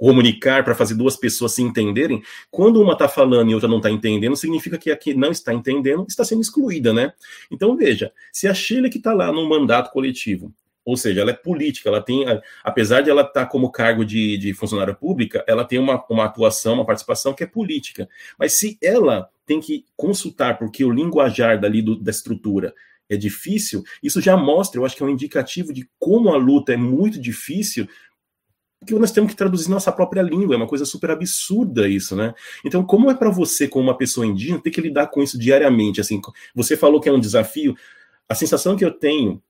comunicar para fazer duas pessoas se entenderem, quando uma está falando e outra não está entendendo, significa que a que não está entendendo está sendo excluída, né? Então veja, se a Sheila que está lá no mandato coletivo, ou seja, ela é política, ela tem, apesar de ela estar tá como cargo de, de funcionária pública, ela tem uma, uma atuação, uma participação que é política. Mas se ela tem que consultar, porque o linguajar dali do, da estrutura é difícil, isso já mostra, eu acho que é um indicativo de como a luta é muito difícil, porque nós temos que traduzir nossa própria língua, é uma coisa super absurda isso, né? Então, como é para você, como uma pessoa indígena, ter que lidar com isso diariamente? Assim, você falou que é um desafio. A sensação que eu tenho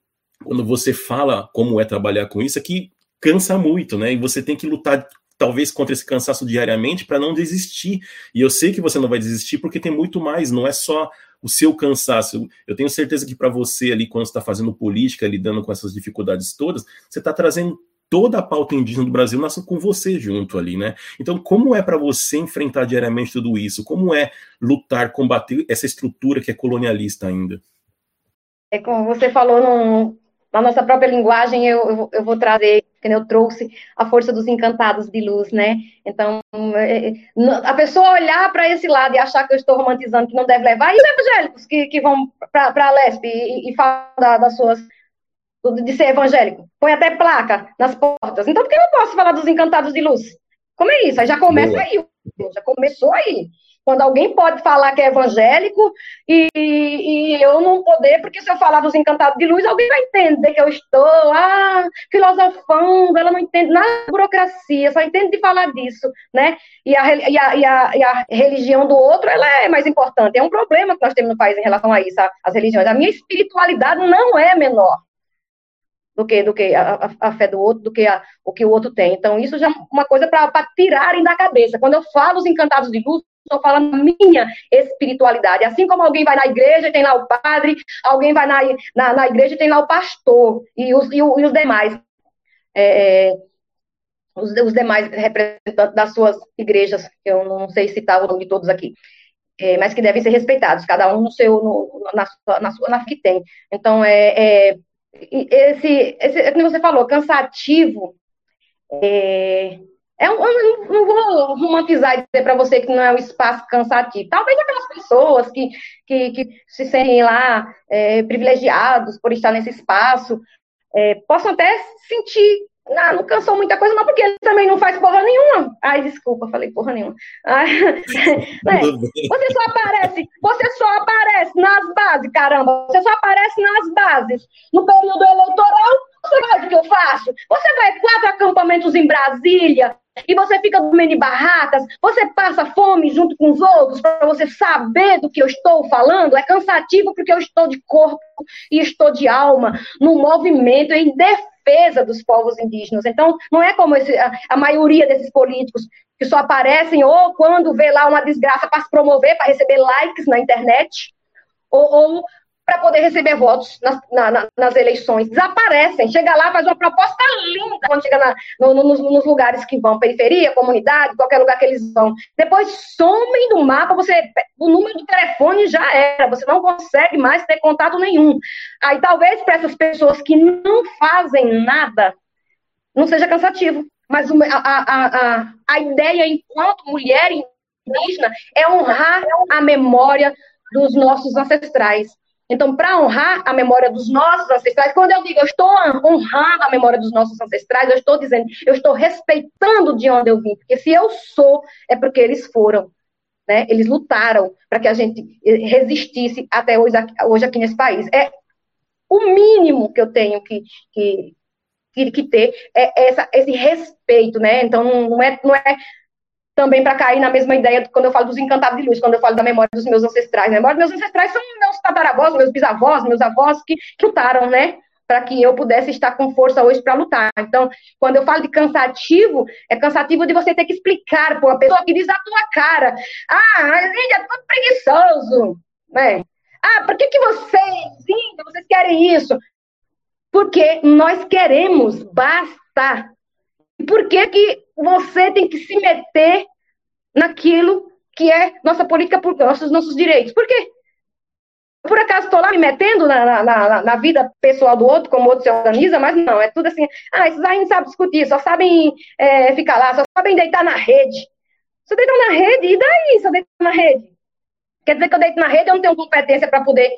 quando você fala como é trabalhar com isso é que cansa muito, né? E você tem que lutar talvez contra esse cansaço diariamente para não desistir. E eu sei que você não vai desistir porque tem muito mais, não é só o seu cansaço. Eu tenho certeza que para você ali, quando está fazendo política, lidando com essas dificuldades todas, você está trazendo toda a pauta indígena do Brasil nasce com você junto ali, né? Então, como é para você enfrentar diariamente tudo isso? Como é lutar, combater essa estrutura que é colonialista ainda? É como você falou na nossa própria linguagem, eu, eu, eu, vou trazer, que eu trouxe a força dos encantados de luz, né? Então, é, é a pessoa olhar para esse lado e achar que eu estou romantizando, que não deve levar, e os evangélicos que, que vão para a Lespe e, e falam das suas de ser evangélico. Põe até placa nas portas. Então, por que eu não posso falar dos encantados de luz? Como é isso? Aí já começa Boa. aí. Já começou aí. Quando alguém pode falar que é evangélico e, e, eu não poder, porque se eu falar dos encantados de luz, alguém vai entender que eu estou, ah, filosofando, ela não entende nada de burocracia, só entende de falar disso, né? E a, e a, e a, e a religião do outro, ela é mais importante. É um problema que nós temos no país em relação a isso, as religiões. A minha espiritualidade não é menor do que, do que a, a, a fé do outro, do que a, o que o outro tem. Então, isso já é uma coisa para tirarem da cabeça. Quando eu falo os encantados de luz, estou falando minha espiritualidade. Assim como alguém vai na igreja e tem lá o padre, alguém vai na, na, na igreja e tem lá o pastor e os, e, o, e os demais. É, é os, os, demais representantes das suas igrejas, eu não sei citar o nome de todos aqui, é, mas que devem ser respeitados, cada um no seu, no, na, sua, na sua na que tem. Então, é, é esse, esse, é como você falou, cansativo, é, é um, eu não vou romantizar e dizer para você que não é um espaço cansativo. Talvez aquelas pessoas que, que, que se sentem lá é, privilegiados por estar nesse espaço é, possam até sentir não, não cansou muita coisa, não, porque ele também não faz porra nenhuma. Ai, desculpa, falei porra nenhuma. Ai, né? Você só aparece, você só aparece nas bases, caramba. Você só aparece nas bases. No período eleitoral, você vai o que eu faço? Você vai quatro acampamentos em Brasília e você fica dormindo em barracas, você passa fome junto com os outros para você saber do que eu estou falando. É cansativo porque eu estou de corpo e estou de alma no movimento em defesa dos povos indígenas. Então, não é como esse, a, a, maioria desses políticos que só aparecem ou quando vê lá uma desgraça para se promover, para receber likes na internet, ou, ou para poder receber votos nas, na, nas, eleições. Desaparecem. Chega lá, faz uma proposta linda quando chega na, no, no, nos, nos, lugares que vão, periferia, comunidade, qualquer lugar que eles vão. Depois somem do mapa, você, o número do telefone já era, você não consegue mais ter contato nenhum. Aí talvez para essas pessoas que não fazem nada, não seja cansativo. Mas a, a, a, a ideia, enquanto mulher indígena, é honrar a memória dos nossos ancestrais. Então, para honrar a memória dos nossos ancestrais, quando eu digo eu estou honrando a memória dos nossos ancestrais, eu estou dizendo, eu estou respeitando de onde eu vim, porque se eu sou, é porque eles foram. Né? Eles lutaram para que a gente resistisse até hoje, hoje aqui nesse país. É o mínimo que eu tenho que, que, que, que ter é essa, esse respeito, né? Então não é, não é também para cair na mesma ideia quando eu falo dos encantados de luz, quando eu falo da memória dos meus ancestrais. A memória dos meus ancestrais são meus tataravós, meus bisavós, meus avós que lutaram, né? Para que eu pudesse estar com força hoje para lutar. Então, quando eu falo de cansativo, é cansativo de você ter que explicar para uma pessoa que diz a tua cara: ah, mas índio é tudo preguiçoso, né? Ah, por que, que vocês, índios, vocês querem isso? Porque nós queremos, basta. Por que, que você tem que se meter naquilo que é nossa política por nossos, nossos direitos. Por quê? Por acaso estou lá me metendo na, na, na, vida pessoal do outro, como o outro se organiza, mas não, é tudo assim, ah, esses aí não sabem discutir, só sabem é, ficar lá, só sabem deitar na rede. Eu deitar na rede, e daí eu deitar na rede? Quer dizer que eu deito na rede, eu não tenho competência para poder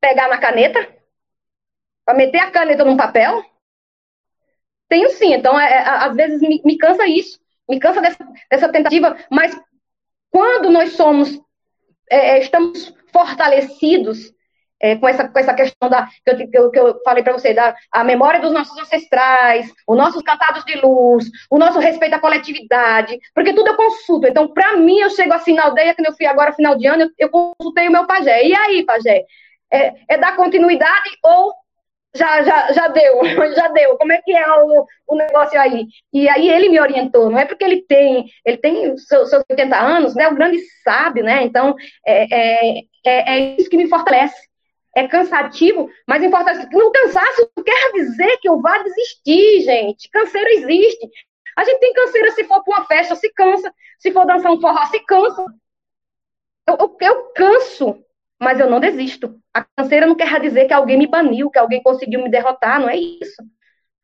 pegar na caneta? Para meter a caneta num papel? Tenho sim, então é, é, às vezes me, me, cansa isso, me cansa dessa, dessa tentativa, mas quando nós somos, é, é estamos fortalecidos é, com, essa, com essa questão da, que, eu, que eu, que eu falei para você, da a memória dos nossos ancestrais, os nossos cantados de luz, o nosso respeito à coletividade, porque tudo eu consulto. Então, para mim, eu chego assim na aldeia, que eu fui agora final de ano, eu, eu consultei o meu pajé. E aí, pajé? É, é dar continuidade ou já, já, já deu, já deu. Como é que é o, o negócio aí? E aí ele me orientou, não é porque ele tem, ele tem seus, seus 80 anos, né? O grande sábio, né? Então, é, é, é, é isso que me fortalece. É cansativo, mas fortalece. Não cansaço quer dizer que eu vá desistir, gente. Canseira existe. A gente tem canseira se for para uma festa, se cansa. Se for dançar um forró, se cansa. Eu, eu, eu canso, mas eu não desisto. A canseira não quer dizer que alguém me baniu, que alguém conseguiu me derrotar, não é isso.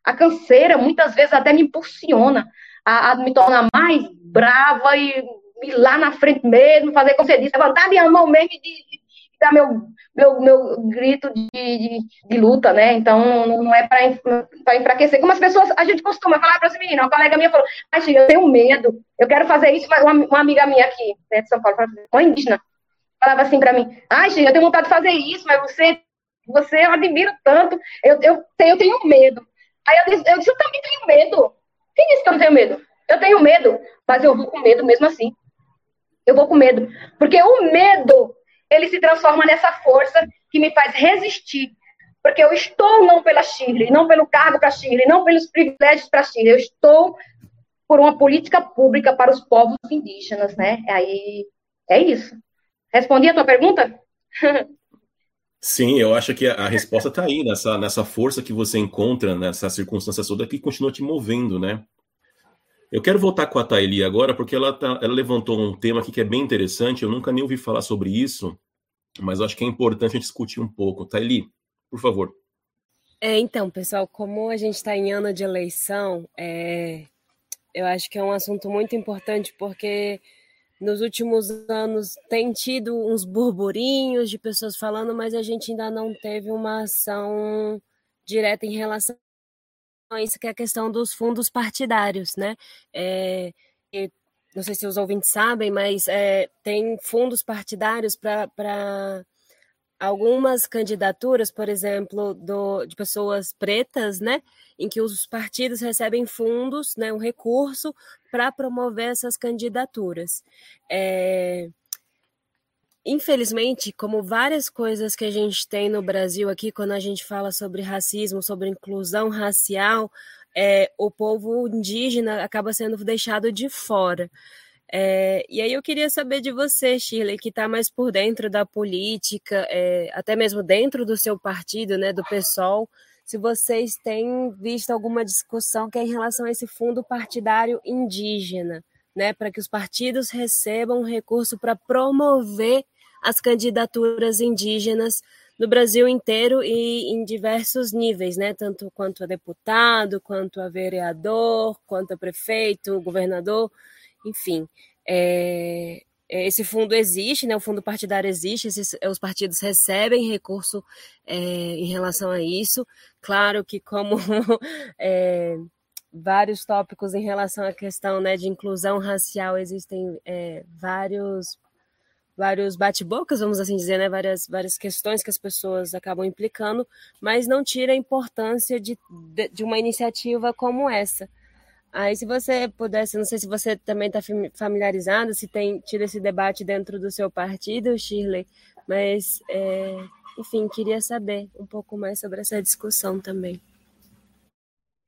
A canseira muitas vezes até me impulsiona a, a me tornar mais brava e ir lá na frente mesmo, fazer como você disse, levantar minha mão mesmo e, dar meu, meu, meu grito de, de, de luta, né? Então, não é para enfraquecer. Como as pessoas, a gente costuma falar para as meninas, uma colega minha falou, ai, eu tenho medo, eu quero fazer isso, uma, uma amiga minha aqui, né, de São Paulo, uma indígena, falava assim para mim, ai, eu tenho vontade de fazer isso, mas você, você eu admiro tanto, eu, eu, eu tenho medo. Aí eu disse, eu disse, eu também tenho medo. Quem disse que eu não tenho medo? Eu tenho medo, mas eu vou com medo mesmo assim. Eu vou com medo. Porque o medo, ele se transforma nessa força que me faz resistir. Porque eu estou não pela Chile, não pelo cargo para Chile, não pelos privilégios para Chile. Eu estou por uma política pública para os povos indígenas, né? Aí é isso. Respondi a tua pergunta? Sim, eu acho que a, resposta está aí, nessa, nessa força que você encontra nessa circunstância toda que continua te movendo, né? Eu quero voltar com a Taeli agora, porque ela, tá, ela levantou um tema aqui que é bem interessante. Eu nunca nem ouvi falar sobre isso, mas acho que é importante a gente discutir um pouco. Taeli, por favor. É, então, pessoal, como a gente está em ano de eleição, é, eu acho que é um assunto muito importante, porque nos últimos anos tem tido uns burburinhos de pessoas falando, mas a gente ainda não teve uma ação direta em relação isso que é a questão dos fundos partidários, né? É, não sei se os ouvintes sabem, mas é, tem fundos partidários para algumas candidaturas, por exemplo, do, de pessoas pretas, né, em que os partidos recebem fundos, né, um recurso para promover essas candidaturas. É, infelizmente, como várias coisas que a gente tem no Brasil aqui, quando a gente fala sobre racismo, sobre inclusão racial, é, o povo indígena acaba sendo deixado de fora. É, e aí eu queria saber de você, Shirley, que está mais por dentro da política, é, até mesmo dentro do seu partido, né, do PSOL, se vocês têm visto alguma discussão que é em relação a esse fundo partidário indígena, né, para que os partidos recebam recurso para promover as candidaturas indígenas no Brasil inteiro e em diversos níveis, né? Tanto quanto a deputado, quanto a vereador, quanto a prefeito, governador, enfim. É, esse fundo existe, né? O fundo partidário existe, esses, os partidos recebem recurso é, em relação a isso. Claro que como é, vários tópicos em relação à questão né, de inclusão racial, existem é, vários vários bate-bocas, vamos assim dizer, né? várias, várias questões que as pessoas acabam implicando, mas não tira a importância de, de, de uma iniciativa como essa. Aí, se você pudesse, não sei se você também está familiarizado, se tem tido esse debate dentro do seu partido, Shirley, mas, é, enfim, queria saber um pouco mais sobre essa discussão também.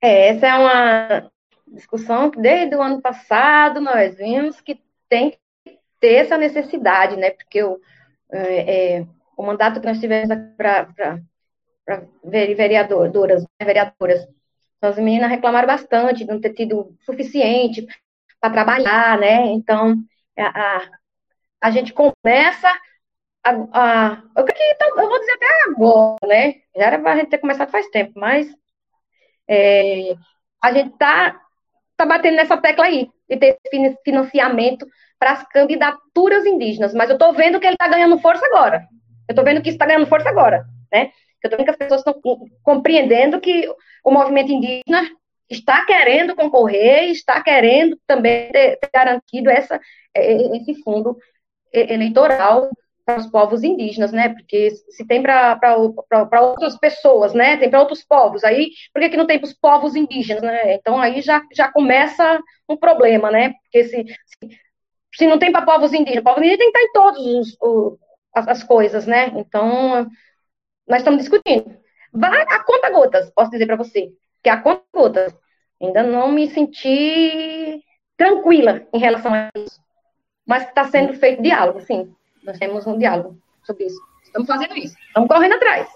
É, essa é uma discussão que desde o ano passado nós vimos que tem ter essa necessidade, né? Porque o, é, é, o mandato que nós tivemos para vereadoras, né, vereadoras, as meninas reclamaram bastante de não ter tido suficiente para trabalhar, né? Então, a, a, a gente começa a, a, eu, que, tá, eu vou dizer até agora, né? Já era para a gente ter começado faz tempo, mas é, a gente está tá batendo nessa tecla aí, de ter financiamento para as candidaturas indígenas, mas eu estou vendo que ele está ganhando força agora. Eu estou vendo que isso está ganhando força agora, né? Eu estou vendo que as pessoas estão compreendendo que o movimento indígena está querendo concorrer, está querendo também ter, ter garantido essa, esse fundo eleitoral para os povos indígenas, né? Porque se tem para outras pessoas, né? Tem para outros povos. Aí, por que, que não tem para os povos indígenas, né? Então aí já, já começa um problema, né? Porque se, se se não tem para povos indígenas, povos indígenas tem que estar em todas as, as, coisas, né? Então, nós estamos discutindo. Vai a conta gotas, posso dizer para você, que a conta gotas. Ainda não me senti tranquila em relação a isso. Mas está sendo feito diálogo, sim. Nós temos um diálogo sobre isso. Estamos fazendo isso. Estamos correndo atrás.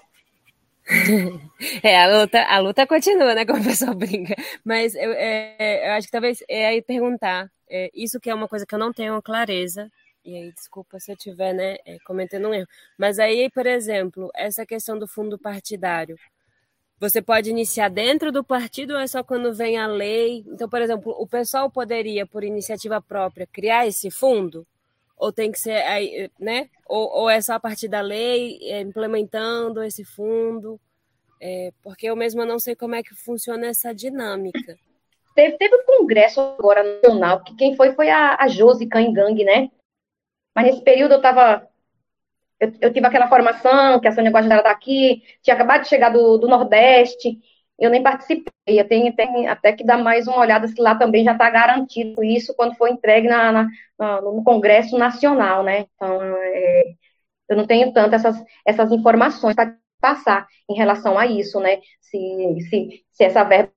É, a luta, a luta continua, né? Como o pessoal brinca. Mas eu, é, eu acho que talvez é aí perguntar é, isso que é uma coisa que eu não tenho clareza, e aí desculpa se eu estiver né, é, cometendo um erro, mas aí, por exemplo, essa questão do fundo partidário, você pode iniciar dentro do partido ou é só quando vem a lei? Então, por exemplo, o pessoal poderia, por iniciativa própria, criar esse fundo? ou tem que ser, né? Ou, ou é só a partir da lei, é, implementando esse fundo? É, porque eu mesma não sei como é que funciona essa dinâmica. Teve, teve um congresso agora nacional, que quem foi foi a, a Josi né? Mas nesse período eu estava eu, eu, tive aquela formação, que a Sônia Guajajara está aqui, tinha acabado de chegar do, do Nordeste, eu nem participei. Eu tenho, tenho, até que dar mais uma olhada se lá também já está garantido isso quando for entregue na, na, na, no Congresso Nacional, né? Então, é, eu não tenho tanto essas, essas informações para passar em relação a isso, né? Se, se, se essa verba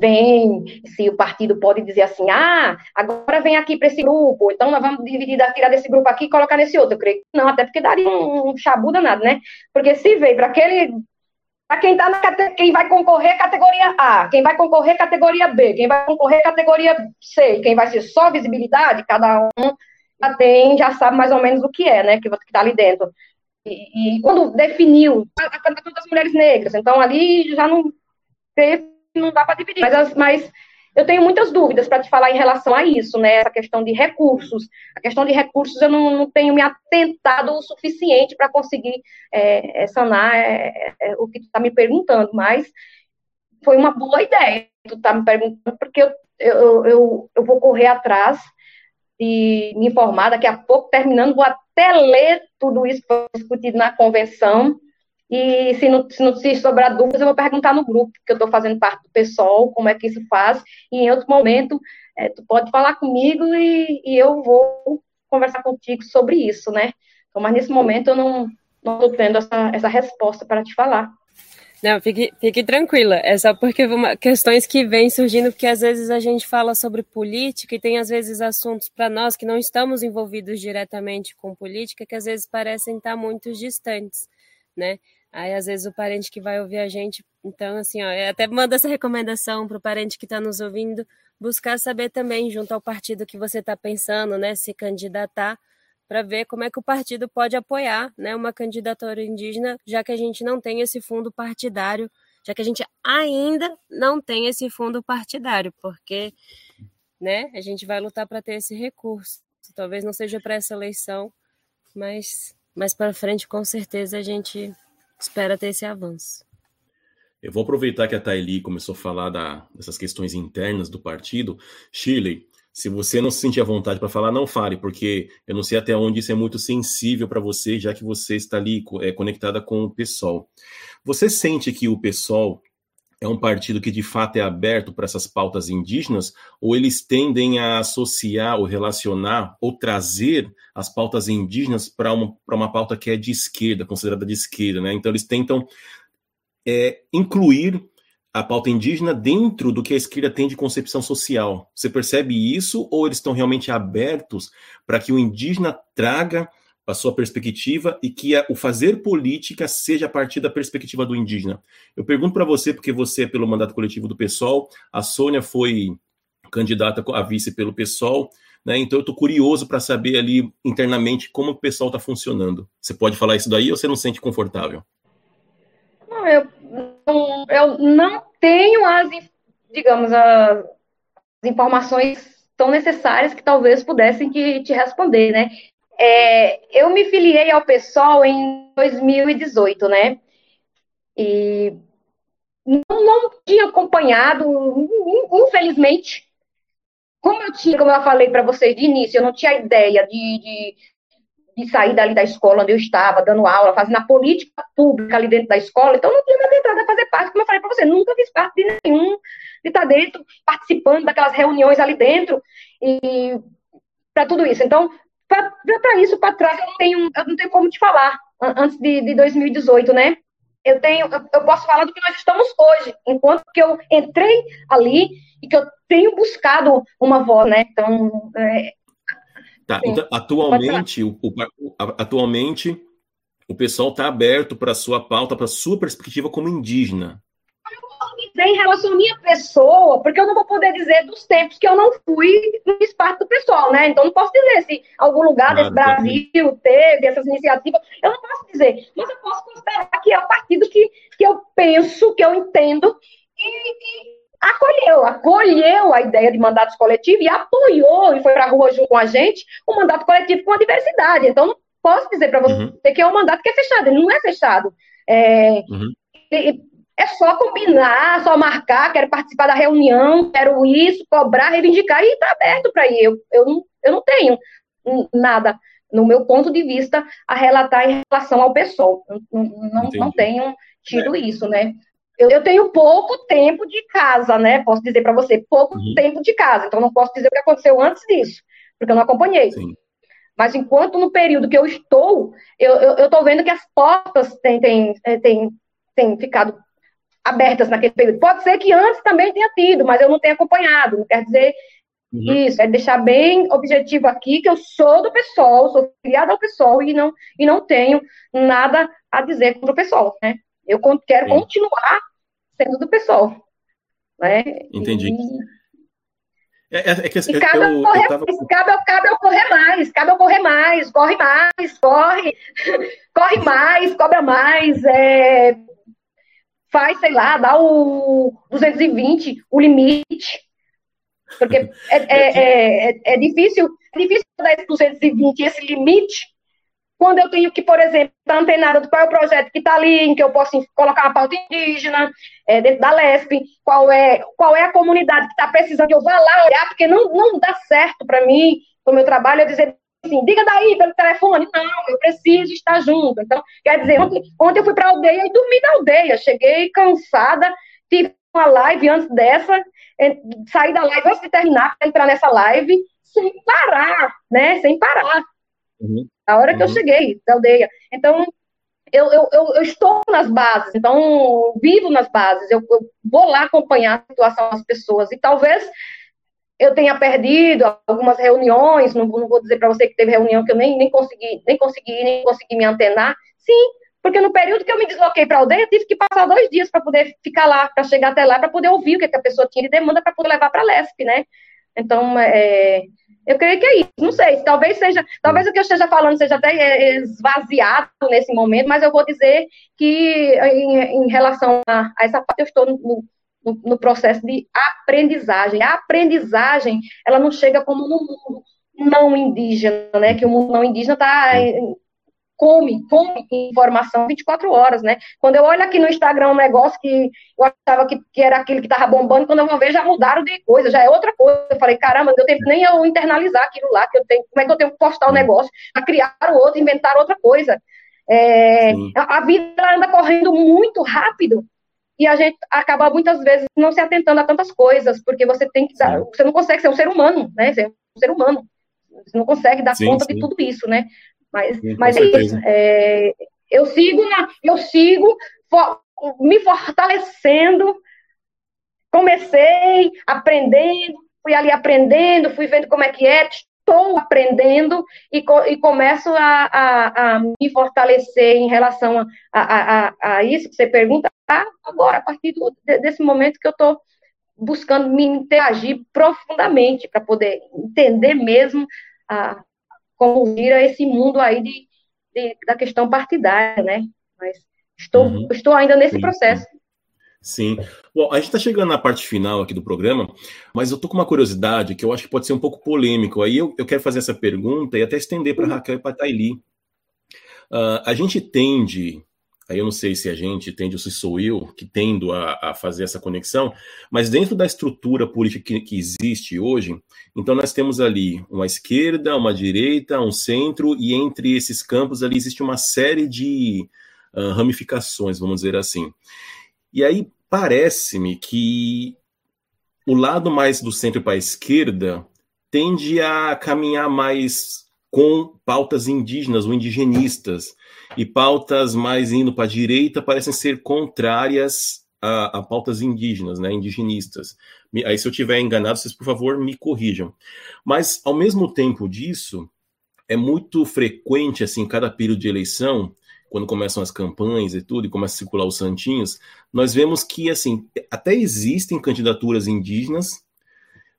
vem, se o partido pode dizer assim, ah, agora vem aqui para esse grupo, então nós vamos dividir, tirar desse grupo aqui e colocar nesse outro. Eu creio que não, até porque daria um, um chabu danado, né? Porque se veio para aquele para quem tá na quem vai concorrer categoria A, quem vai concorrer categoria B, quem vai concorrer categoria C, quem vai ser só visibilidade, cada um já tem, já sabe mais ou menos o que é, né, que está ali dentro. E, e, quando definiu a candidatura das mulheres negras, então ali já não não dá para dividir. Mas, mas eu tenho muitas dúvidas para te falar em relação a isso, né? Essa questão de recursos. A questão de recursos eu não, não tenho me atentado o suficiente para conseguir é, é, sanar é, é, o que tu está me perguntando, mas foi uma boa ideia tu está me perguntando, porque eu, eu, eu, eu vou correr atrás e me informar daqui a pouco, terminando, vou até ler tudo isso que foi discutido na convenção e se não, se não se sobrar dúvidas, eu vou perguntar no grupo, que eu estou fazendo parte do pessoal, como é que isso faz. E em outro momento, é, tu pode falar comigo e, e, eu vou conversar contigo sobre isso, né? Então, mas nesse momento eu não estou tendo essa, essa resposta para te falar. Não, fique, fique tranquila. É só porque uma, questões que vêm surgindo, porque às vezes a gente fala sobre política e tem às vezes assuntos para nós que não estamos envolvidos diretamente com política que às vezes parecem estar muito distantes, né? Aí, às vezes, o parente que vai ouvir a gente, então, assim, ó, até manda essa recomendação para o parente que está nos ouvindo, buscar saber também, junto ao partido que você está pensando, né, se candidatar, para ver como é que o partido pode apoiar né, uma candidatura indígena, já que a gente não tem esse fundo partidário, já que a gente ainda não tem esse fundo partidário, porque né, a gente vai lutar para ter esse recurso. Talvez não seja para essa eleição, mas mais para frente, com certeza, a gente espera ter esse avanço. Eu vou aproveitar que a Thaili começou a falar da, dessas questões internas do partido. Shirley, se você não se sentir à vontade para falar, não fale, porque eu não sei até onde isso é muito sensível para você, já que você está ali é, conectada com o PSOL. Você sente que o PSOL é um partido que de fato é aberto para essas pautas indígenas, ou eles tendem a associar ou relacionar ou trazer as pautas indígenas para uma, uma pauta que é de esquerda, considerada de esquerda, né? Então eles tentam é, incluir a pauta indígena dentro do que a esquerda tem de concepção social. Você percebe isso ou eles estão realmente abertos para que o indígena traga a sua perspectiva e que o fazer política seja a partir da perspectiva do indígena. Eu pergunto para você, porque você é pelo mandato coletivo do PSOL, a Sônia foi candidata a vice pelo PSOL, né? então eu estou curioso para saber ali internamente como o PSOL está funcionando. Você pode falar isso daí ou você não se sente confortável? Não, eu, eu não tenho as, digamos, as informações tão necessárias que talvez pudessem te responder, né? É, eu me filiei ao PSOL em 2018, né? E não, não tinha acompanhado, infelizmente, como eu tinha, como eu falei para vocês de início, eu não tinha ideia de, de, de, sair dali da escola onde eu estava, dando aula, fazendo a política pública ali dentro da escola, então não tinha me tentado a fazer parte, como eu falei para você, nunca fiz parte de nenhum, de estar dentro, participando daquelas reuniões ali dentro, e para tudo isso. Então, para isso, para trás, eu não, tenho, eu não tenho como te falar, antes de, de 2018, né? Eu tenho, eu posso falar do que nós estamos hoje, enquanto que eu entrei ali e que eu tenho buscado uma voz, né? Então, é, tá, então, atualmente, o, o, atualmente, o pessoal está aberto para a sua pauta, para a sua perspectiva como indígena em relação à minha pessoa, porque eu não vou poder dizer dos tempos que eu não fui no espaço do pessoal, né? Então não posso dizer se algum lugar desse Brasil teve essas iniciativas, eu não posso dizer, mas eu posso considerar que é o partido que, que eu penso, que eu entendo e, e acolheu, acolheu, a ideia de mandatos coletivos e apoiou e foi para a rua junto com a gente o um mandato coletivo com a diversidade. Então, não posso dizer para você uhum. que é um mandato que é fechado, ele não é fechado. É, uhum. É só combinar, só marcar, quero participar da reunião, quero isso, cobrar, reivindicar e está aberto para ir. Eu, eu, não, eu não tenho nada, no meu ponto de vista, a relatar em relação ao pessoal. Não, não, não tenho tido é. isso, né? Eu, eu, tenho pouco tempo de casa, né? Posso dizer para você, pouco uhum. tempo de casa. Então, não posso dizer o que aconteceu antes disso, porque eu não acompanhei. Sim. Mas enquanto no período que eu estou, eu estou vendo que as portas têm, têm, eh, têm, têm ficado abertas naquele período. Pode ser que antes também tenha tido, mas eu não tenho acompanhado. Não quer dizer uhum. isso. É deixar bem objetivo aqui que eu sou do pessoal, sou criada ao pessoal e não, e não tenho nada a dizer contra o pessoal, né? Eu quero Sim. continuar sendo do pessoal. Né? Entendi. E, é, é, é que, e cabe, eu, correr, eu tava... cabe, cabe correr mais, cabe mais, corre mais, corre, corre mais, cobra mais, é, faz, sei lá, dá o 220, o limite. Porque é, é, é, é, difícil, é difícil dar esse 220, esse limite, quando eu tenho que, por exemplo, estar antenada do qual é o projeto que está ali, em que eu posso colocar uma pauta indígena, é, dentro da LESP, qual é, qual é a comunidade que está precisando que eu vá lá olhar, porque não, não dá certo para mim, o meu trabalho, é dizer assim, diga daí pelo telefone. Não, eu preciso estar junto. Então, quer dizer, ontem, ontem eu fui para a aldeia e dormi na aldeia. Cheguei cansada, tive uma live antes dessa, é, saí da live antes de terminar para entrar nessa live, sem parar, né? Sem parar. Uhum. A hora que eu uhum. cheguei da aldeia. Então, eu, eu, eu, eu, estou nas bases, então vivo nas bases, eu, eu, vou lá acompanhar a situação das pessoas. E talvez eu tenha perdido algumas reuniões, não, não vou dizer para você que teve reunião que eu nem, nem consegui, nem consegui, nem consegui me antenar. Sim, porque no período que eu me desloquei para a aldeia, eu tive que passar dois dias para poder ficar lá, para chegar até lá, para poder ouvir o que, que a pessoa tinha de demanda para poder levar para a LESP, né? Então, é, eu creio que é isso. Não sei, talvez seja, talvez o que eu esteja falando seja até é, esvaziado nesse momento, mas eu vou dizer que em, em relação a, a, essa parte eu estou no, no, no, processo de aprendizagem. A aprendizagem, ela não chega como no mundo não indígena, né? Que o mundo não indígena está come, come informação 24 horas, né? Quando eu olho aqui no Instagram um negócio que eu achava que, que era aquilo que estava bombando, quando eu vou ver, já mudaram de coisa, já é outra coisa. Eu falei, caramba, deu tempo nem eu internalizar aquilo lá, que eu tenho, como é que eu tenho que postar o negócio, a criar outro, inventar outra coisa. É, a, a vida anda correndo muito rápido e a gente acaba muitas vezes não se atentando a tantas coisas, porque você tem que dar, você não consegue ser um ser humano, né? Ser um ser humano. Você não consegue dar sim, conta sim. de tudo isso, né? Mas, mas é isso. É, eu sigo, na, eu sigo for, me fortalecendo. Comecei aprendendo, fui ali aprendendo, fui vendo como é que é, estou aprendendo e, e começo a, a, a, me fortalecer em relação a, a, a, isso que você pergunta agora, a partir do, desse momento que eu estou buscando me interagir profundamente para poder entender mesmo a, como vira esse mundo aí de, de da questão partidária, né? Mas estou, uhum. estou ainda nesse sim, processo. Sim. Bom, a gente está chegando na parte final aqui do programa, mas eu estou com uma curiosidade que eu acho que pode ser um pouco polêmico. Aí eu, eu quero fazer essa pergunta e até estender para uhum. Raquel e para Taili. Uh, a gente tende aí eu não sei se a gente tende ou se sou eu que tendo a, a fazer essa conexão, mas dentro da estrutura política que, que, existe hoje, então nós temos ali uma esquerda, uma direita, um centro, e entre esses campos ali existe uma série de uh, ramificações, vamos dizer assim. E aí parece-me que o lado mais do centro para a esquerda tende a caminhar mais com pautas indígenas ou indigenistas, e pautas mais indo para a direita parecem ser contrárias a, a, pautas indígenas, né, indigenistas. Aí, se eu tiver enganado, vocês, por favor, me corrijam. Mas, ao mesmo tempo disso, é muito frequente, assim, cada período de eleição, quando começam as campanhas e tudo, e começa a circular os santinhos, nós vemos que, assim, até existem candidaturas indígenas,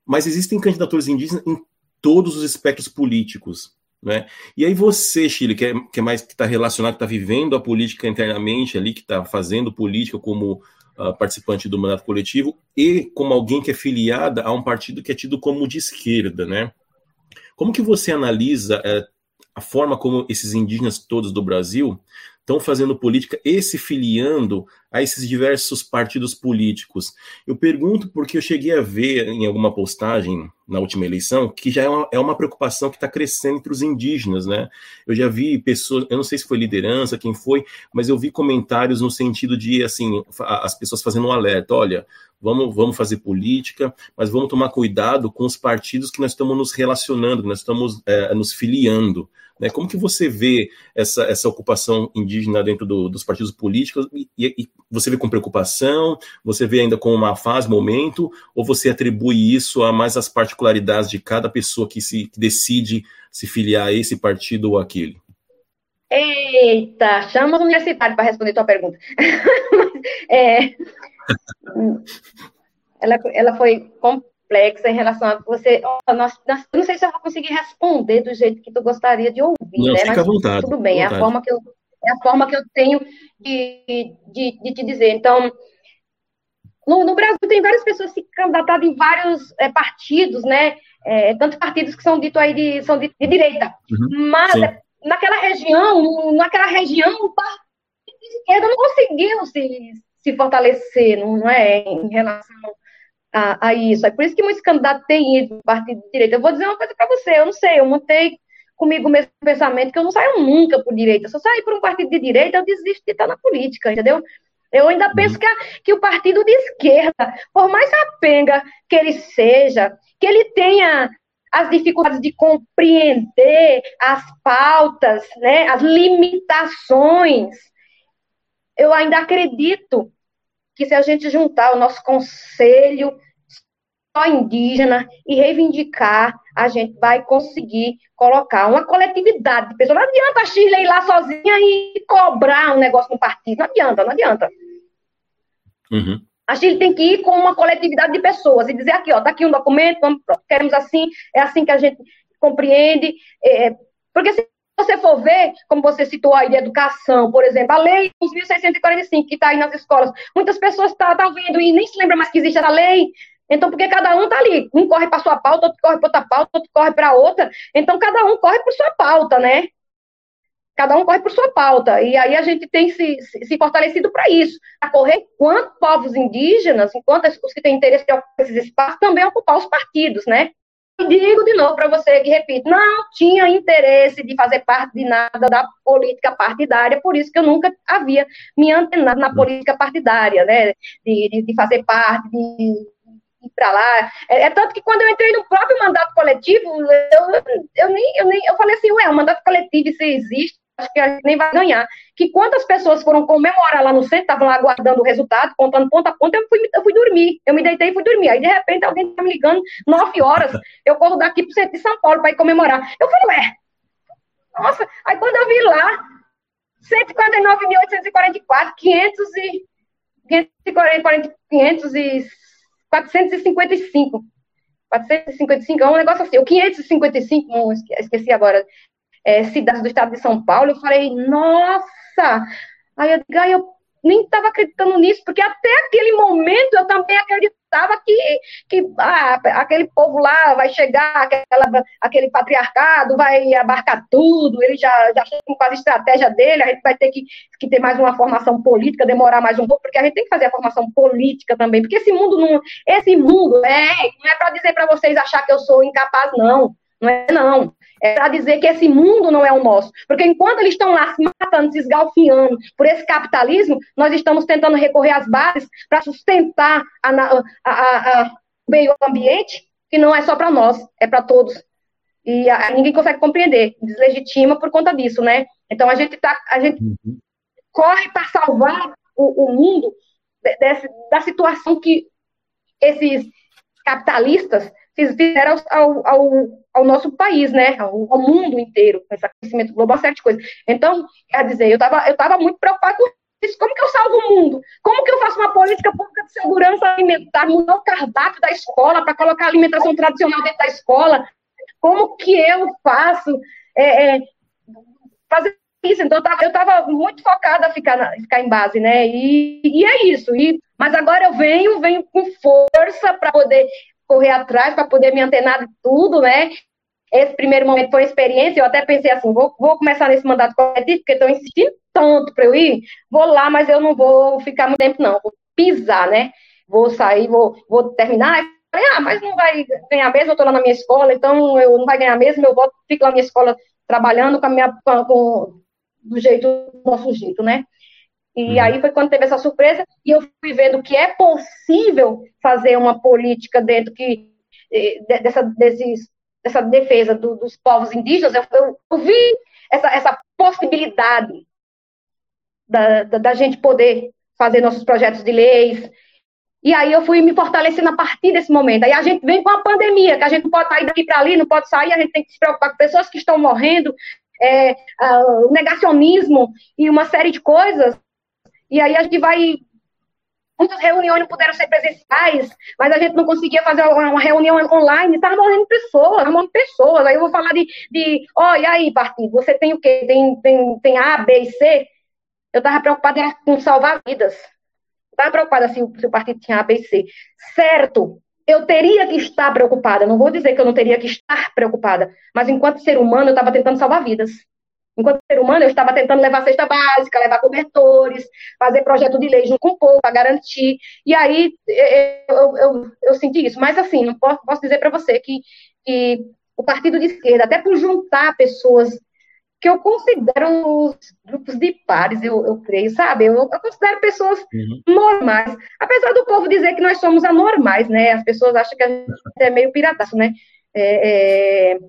mas existem candidaturas indígenas em todos os espectros políticos. Né? E aí você, Chile, que é, que é mais que está relacionado, que está vivendo a política internamente ali, que está fazendo política como uh, participante do mandato coletivo e como alguém que é filiada a um partido que é tido como de esquerda, né? Como que você analisa uh, a forma como esses indígenas todos do Brasil estão fazendo política e se filiando a esses diversos partidos políticos. Eu pergunto porque eu cheguei a ver em alguma postagem na última eleição que já é uma, é uma preocupação que está crescendo entre os indígenas, né? Eu já vi pessoas, eu não sei se foi liderança, quem foi, mas eu vi comentários no sentido de, assim, as pessoas fazendo um alerta: olha, vamos, vamos fazer política, mas vamos tomar cuidado com os partidos que nós estamos nos relacionando, que nós estamos é, nos filiando. Né? Como que você vê essa, essa ocupação indígena dentro do, dos partidos políticos? E, e, você vê com preocupação? Você vê ainda com uma fase, momento? Ou você atribui isso a mais as particularidades de cada pessoa que se que decide se filiar a esse partido ou aquele? Eita, chama o universitário para responder tua pergunta. é, ela, ela foi complexa em relação a você. Oh, nós, nós, não sei se eu vou conseguir responder do jeito que tu gostaria de ouvir, não, né? Fica Mas à vontade, tudo bem, é a forma que eu é a forma que eu tenho de, de, de te dizer. Então, no, no, Brasil tem várias pessoas se candidatadas em vários é, partidos, né? É, tantos partidos que são ditos aí de, são de, de direita. Uhum, Mas sim. naquela região, naquela região, o partido de esquerda não conseguiu se, se fortalecer, não é? Em relação a, a, isso. É por isso que muitos candidatos têm ido para o partido de direita. Eu vou dizer uma coisa para você, eu não sei, eu montei comigo mesmo pensamento que eu não saio nunca por direita. Se eu sair por um partido de direita, eu desisto de estar na política, entendeu? Eu ainda uhum. penso que, a, que o partido de esquerda, por mais apenga que ele seja, que ele tenha as dificuldades de compreender as pautas, né, as limitações, eu ainda acredito que se a gente juntar o nosso conselho só indígena e reivindicar, a gente vai conseguir colocar uma coletividade de pessoas. Não adianta a Chile ir lá sozinha e cobrar um negócio no partido. Não adianta, não adianta. Uhum. A Chile tem que ir com uma coletividade de pessoas e dizer aqui, ó, tá aqui um documento, vamos, queremos assim, é assim que a gente compreende. É, porque se você for ver, como você citou aí de educação, por exemplo, a lei 11.645, que está aí nas escolas, muitas pessoas estão tá, tá vendo e nem se lembra mais que existe essa lei. Então, porque cada um está ali, um corre para sua pauta, outro corre para outra pauta, outro corre para outra. Então, cada um corre por sua pauta, né? Cada um corre por sua pauta. E aí a gente tem se, se fortalecido para isso, para correr enquanto povos indígenas, enquanto os que têm interesse em ocupar esses espaços, também ocupar os partidos, né? Digo de novo para você que repito, não tinha interesse de fazer parte de nada da política partidária, por isso que eu nunca havia me antenado na política partidária, né? De, de, de fazer parte, de ir para lá. É, é, tanto que quando eu entrei no próprio mandato coletivo, eu, eu, nem, eu nem eu falei assim, ué, o mandato coletivo se existe, acho que a gente nem vai ganhar. Que quantas pessoas foram comemorar lá no centro, estavam lá aguardando o resultado, contando ponta a ponta, eu fui, eu fui dormir. Eu me deitei e fui dormir. Aí, de repente, alguém está me ligando, nove horas, eu corro daqui para o centro de São Paulo para ir comemorar. Eu falei, ué, nossa, aí quando eu vi lá, 149.844, 500 e 540, 500 e 455. 455 é um negócio assim, o 555, esqueci agora, é, cidades do estado de São Paulo, eu falei, nossa! Aí eu, eu nem estava acreditando nisso, porque até aquele momento eu também acreditava que, que ah, aquele povo lá vai chegar, aquela, aquele patriarcado vai abarcar tudo, ele já, já faz a estratégia dele, a gente vai ter que, que ter mais uma formação política, demorar mais um pouco, porque a gente tem que fazer a formação política também, porque esse mundo não, esse mundo é, não é para dizer para vocês achar que eu sou incapaz, não, não é não é para dizer que esse mundo não é o nosso. Porque enquanto eles estão lá se matando, se esgalfinhando por esse capitalismo, nós estamos tentando recorrer às bases para sustentar a, a, a, o meio ambiente, que não é só para nós, é para todos. E ninguém consegue compreender, deslegitima por conta disso, né? Então a gente, tá, a gente uhum. corre para salvar o, o mundo desse, da situação que esses capitalistas fizeram ao, ao, ao, nosso país, né, ao, ao, mundo inteiro, com esse aquecimento global, certas coisas. Então, quer dizer, eu estava eu tava muito preocupada com isso. Como que eu salvo o mundo? Como que eu faço uma política pública de segurança alimentar, mudar o cardápio da escola para colocar alimentação tradicional dentro da escola? Como que eu faço é, é, fazer isso? Então, eu estava muito focada a ficar, na, ficar em base, né? E, e é isso. E Mas agora eu venho, venho com força para poder correr atrás, para poder me antenar de tudo, né? Esse primeiro momento foi uma experiência, eu até pensei assim, vou, vou começar nesse mandato coletivo, porque estão insistindo tanto para eu ir, vou lá, mas eu não vou ficar muito tempo, não, vou pisar, né? Vou sair, vou, vou terminar, falei, ah, mas não vai ganhar mesmo, eu estou lá na minha escola, então eu não vai ganhar mesmo, eu volto, fico lá na minha escola trabalhando com a minha, com, do jeito, do nosso jeito, né? E uhum. aí foi quando teve essa surpresa, e eu fui vendo que é possível fazer uma política dentro que, eh, dessa, desses, dessa defesa do, dos povos indígenas, eu, eu, eu vi essa, essa possibilidade da, da, da, gente poder fazer nossos projetos de leis. E aí eu fui me fortalecendo a partir desse momento. Aí a gente vem com a pandemia, que a gente não pode sair daqui para ali, não pode sair, a gente tem que se preocupar com pessoas que estão morrendo, é, uh, negacionismo e uma série de coisas. E aí a gente vai. Muitas reuniões não puderam ser presenciais, mas a gente não conseguia fazer uma reunião online, estava morrendo pessoas, morrendo pessoas. Aí eu vou falar de, de oh, e aí, partido, você tem o quê? Tem, tem, tem A, B e C? Eu estava preocupada com salvar vidas. Estava preocupada se se o partido tinha A, B e C. Certo, eu teria que estar preocupada. Não vou dizer que eu não teria que estar preocupada, mas enquanto ser humano, eu estava tentando salvar vidas. Enquanto ser humano, eu estava tentando levar cesta básica, levar cobertores, fazer projeto de lei junto com o povo para garantir. E aí eu, eu, eu, senti isso. Mas, assim, não posso, posso dizer para você que, que o partido de esquerda, até por juntar pessoas que eu considero os grupos de pares, eu, eu creio, sabe? Eu, eu considero pessoas uhum. normais. Apesar do povo dizer que nós somos anormais, né? As pessoas acham que a gente é meio pirataço, né? É, é,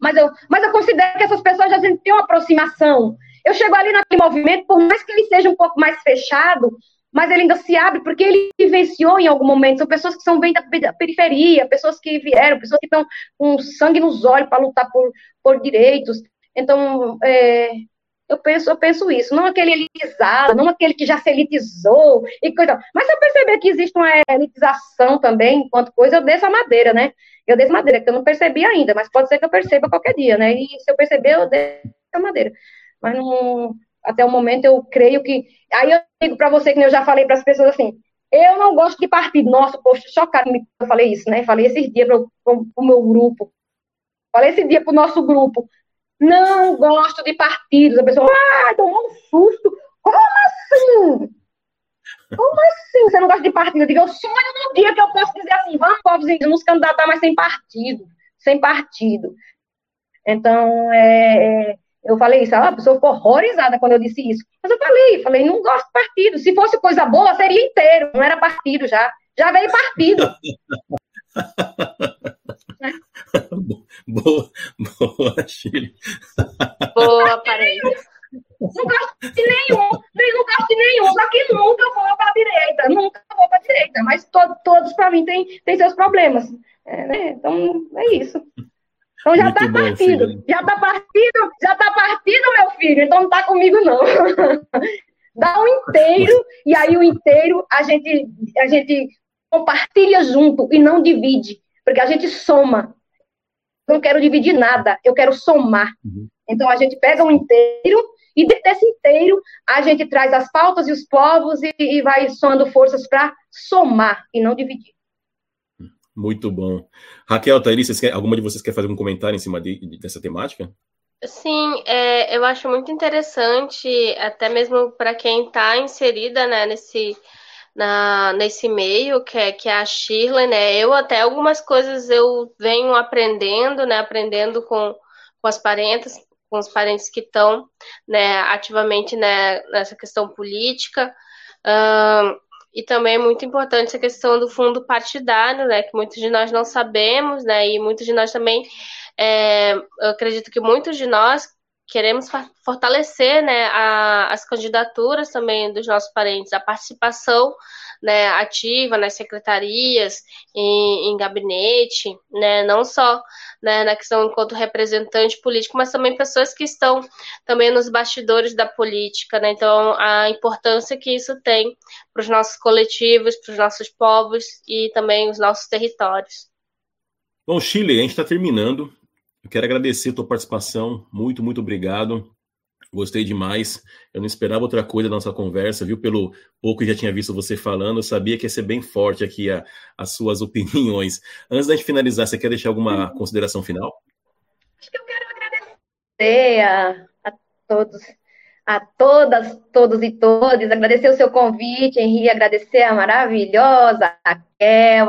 mas eu, mas eu considero que essas pessoas já têm uma aproximação. Eu chego ali naquele movimento, por mais que ele seja um pouco mais fechado, mas ele ainda se abre porque ele vivenciou em algum momento. São pessoas que são bem da periferia, pessoas que vieram, pessoas que estão com sangue nos olhos para lutar por, por direitos. Então, é, eu penso, eu penso isso, não aquele elitizado, não aquele que já se elitizou e coisa. Mas se eu perceber que existe uma elitização também, enquanto coisa, eu desço a madeira, né? Eu desço a madeira, que eu não percebi ainda, mas pode ser que eu perceba qualquer dia, né? E se eu perceber, eu desço a madeira. Mas não, até o momento eu creio que. Aí eu digo para você, que eu já falei para as pessoas assim, eu não gosto de partido. Nossa, poxa, chocado eu falei isso, né? Falei esses dias para o meu grupo. Falei esse dia para o nosso grupo. Não gosto de partidos. A pessoa, ah, tomou um susto. Como assim? Como assim você não gosta de partido? Eu digo, eu sonho no dia que eu posso dizer assim, vamos, indígenas, nos candidatar, mas sem partido. Sem partido. Então, é, é, eu falei isso, a pessoa ficou horrorizada quando eu disse isso. Mas eu falei, falei, não gosto de partido. Se fosse coisa boa, seria inteiro, não era partido já. Já veio partido. boa, boa, Chile. Boa, parei. Não gosto de nenhum, não gosto de nenhum, só que nunca vou para a direita, nunca vou para a direita, mas to, todos para mim têm tem seus problemas. É, né? Então é isso. Então já está partido, filho. já está partido, já está partido, meu filho, então não está comigo, não. Dá um inteiro, e aí o inteiro a gente, a gente compartilha junto e não divide, porque a gente soma. Não quero dividir nada, eu quero somar. Uhum. Então a gente pega o inteiro e desse inteiro a gente traz as pautas e os povos e, e vai somando forças para somar e não dividir. Muito bom. Raquel, Thaís, alguma de vocês quer fazer um comentário em cima de, dessa temática? Sim, é, eu acho muito interessante, até mesmo para quem está inserida né, nesse, na, nesse meio, que é, que é a Shirley, né? Eu até algumas coisas eu venho aprendendo, né? Aprendendo com, com as parentes, com os parentes que estão né, ativamente né, nessa questão política. Um, e também é muito importante essa questão do fundo partidário, né? Que muitos de nós não sabemos, né? E muitos de nós também, é, eu acredito que muitos de nós queremos fortalecer né, a, as candidaturas também dos nossos parentes, a participação né, ativa nas secretarias, em, em gabinete, né, não só né, na questão enquanto representante político, mas também pessoas que estão também nos bastidores da política. Né, então, a importância que isso tem para os nossos coletivos, para os nossos povos e também os nossos territórios. Bom, Chile, a gente está terminando. Eu quero agradecer a tua participação. Muito, muito obrigado. Gostei demais. Eu não esperava outra coisa da nossa conversa, viu? Pelo pouco que já tinha visto você falando, eu sabia que ia ser bem forte aqui a, as suas opiniões. Antes da gente finalizar, você quer deixar alguma consideração final? Acho que eu quero agradecer a, a todos, a todas, todos e todas, agradecer o seu convite, Henri, agradecer a maravilhosa Raquel,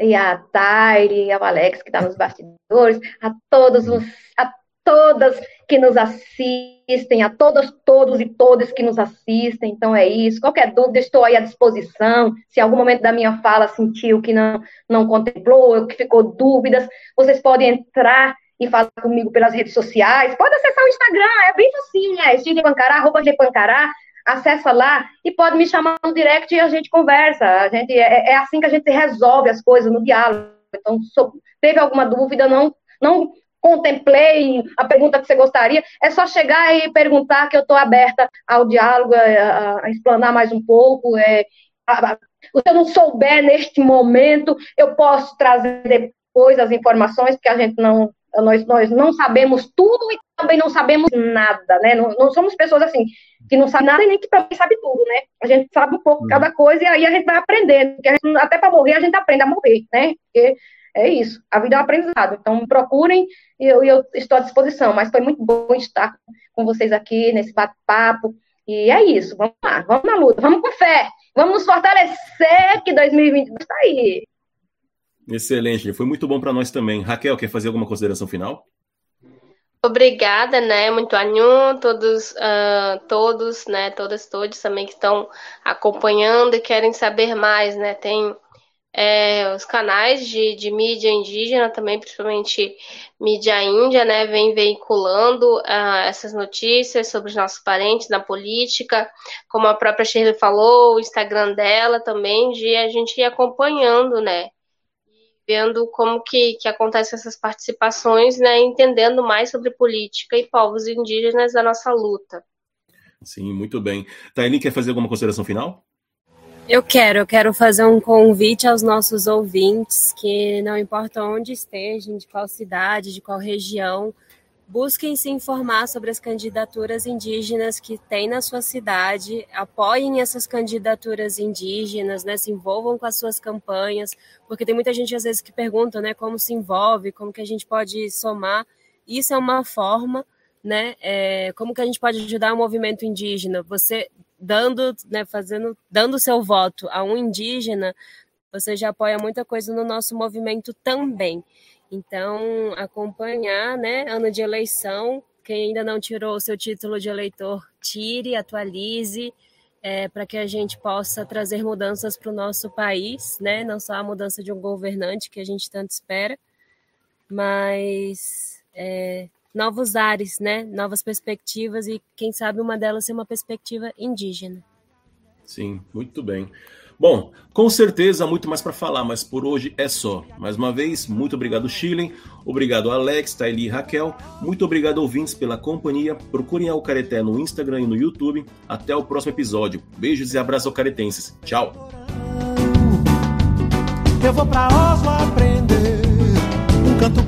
e a Taire, ao Alex, que está nos bastidores, a todos os, a todas que nos assistem, a todas, todos e todas que nos assistem. Então é isso. Qualquer dúvida, estou aí à disposição. Se algum momento da minha fala sentiu que não, não contemplou, que ficou dúvidas, vocês podem entrar e falar comigo pelas redes sociais. Pode acessar o Instagram, é bem facinho, né? Steve Pancará, arroba Pancará acessa lá e pode me chamar no direct e a gente conversa. A gente, é, é assim que a gente resolve as coisas no diálogo. Então, so, teve alguma dúvida, não, não contemplei a pergunta que você gostaria, é só chegar e perguntar que eu estou aberta ao diálogo, a, a, explanar mais um pouco. É, a, se eu não souber neste momento, eu posso trazer depois as informações, porque a gente não, nós, nós não sabemos tudo e também não sabemos nada, né? Não, não somos pessoas assim que não sabe nada e nem que também sabe tudo, né? A gente sabe um pouco de cada coisa e aí a gente vai aprendendo. Gente, até para morrer, a gente aprende a morrer, né? Porque é isso. A vida é um aprendizado. Então, procurem e eu, eu estou à disposição. Mas foi muito bom estar com vocês aqui nesse bate-papo. E é isso. Vamos lá, vamos na luta, vamos com fé. Vamos nos fortalecer que 2022 está aí. Excelente, foi muito bom para nós também. Raquel, quer fazer alguma consideração final? Obrigada, né? Muito anhum, todos, uh, todos, né? Todas, todos também que estão acompanhando e querem saber mais, né? Tem é, os canais de, de mídia indígena também, principalmente mídia índia, né? Vem veiculando uh, essas notícias sobre os nossos parentes na política, como a própria Shirley falou, o Instagram dela também, de a gente ir acompanhando, né? Vendo como que, que acontecem essas participações, né, entendendo mais sobre política e povos indígenas da nossa luta. Sim, muito bem. Taini, quer fazer alguma consideração final? Eu quero, eu quero fazer um convite aos nossos ouvintes que não importa onde estejam, de qual cidade, de qual região, Busquem se informar sobre as candidaturas indígenas que tem na sua cidade, apoiem essas candidaturas indígenas, né, se envolvam com as suas campanhas, porque tem muita gente às vezes que pergunta, né, como se envolve, como que a gente pode somar. Isso é uma forma, né, é, como que a gente pode ajudar o movimento indígena? Você dando, né, fazendo, dando seu voto a um indígena, você já apoia muita coisa no nosso movimento também. Então, acompanhar, né, ano de eleição, quem ainda não tirou o seu título de eleitor, tire, atualize, é, para que a gente possa trazer mudanças para o nosso país, né? Não só a mudança de um governante que a gente tanto espera, mas é, novos ares, né? Novas perspectivas e quem sabe uma delas ser uma perspectiva indígena. Sim, muito bem. Bom, com certeza muito mais para falar, mas por hoje é só. Mais uma vez, muito obrigado, Chilen. Obrigado, Alex, Taili e Raquel. Muito obrigado, ouvintes, pela companhia. Procurem a Careté no Instagram e no YouTube. Até o próximo episódio. Beijos e abraços ao caretenses. Tchau. Eu vou pra Oslo aprender um canto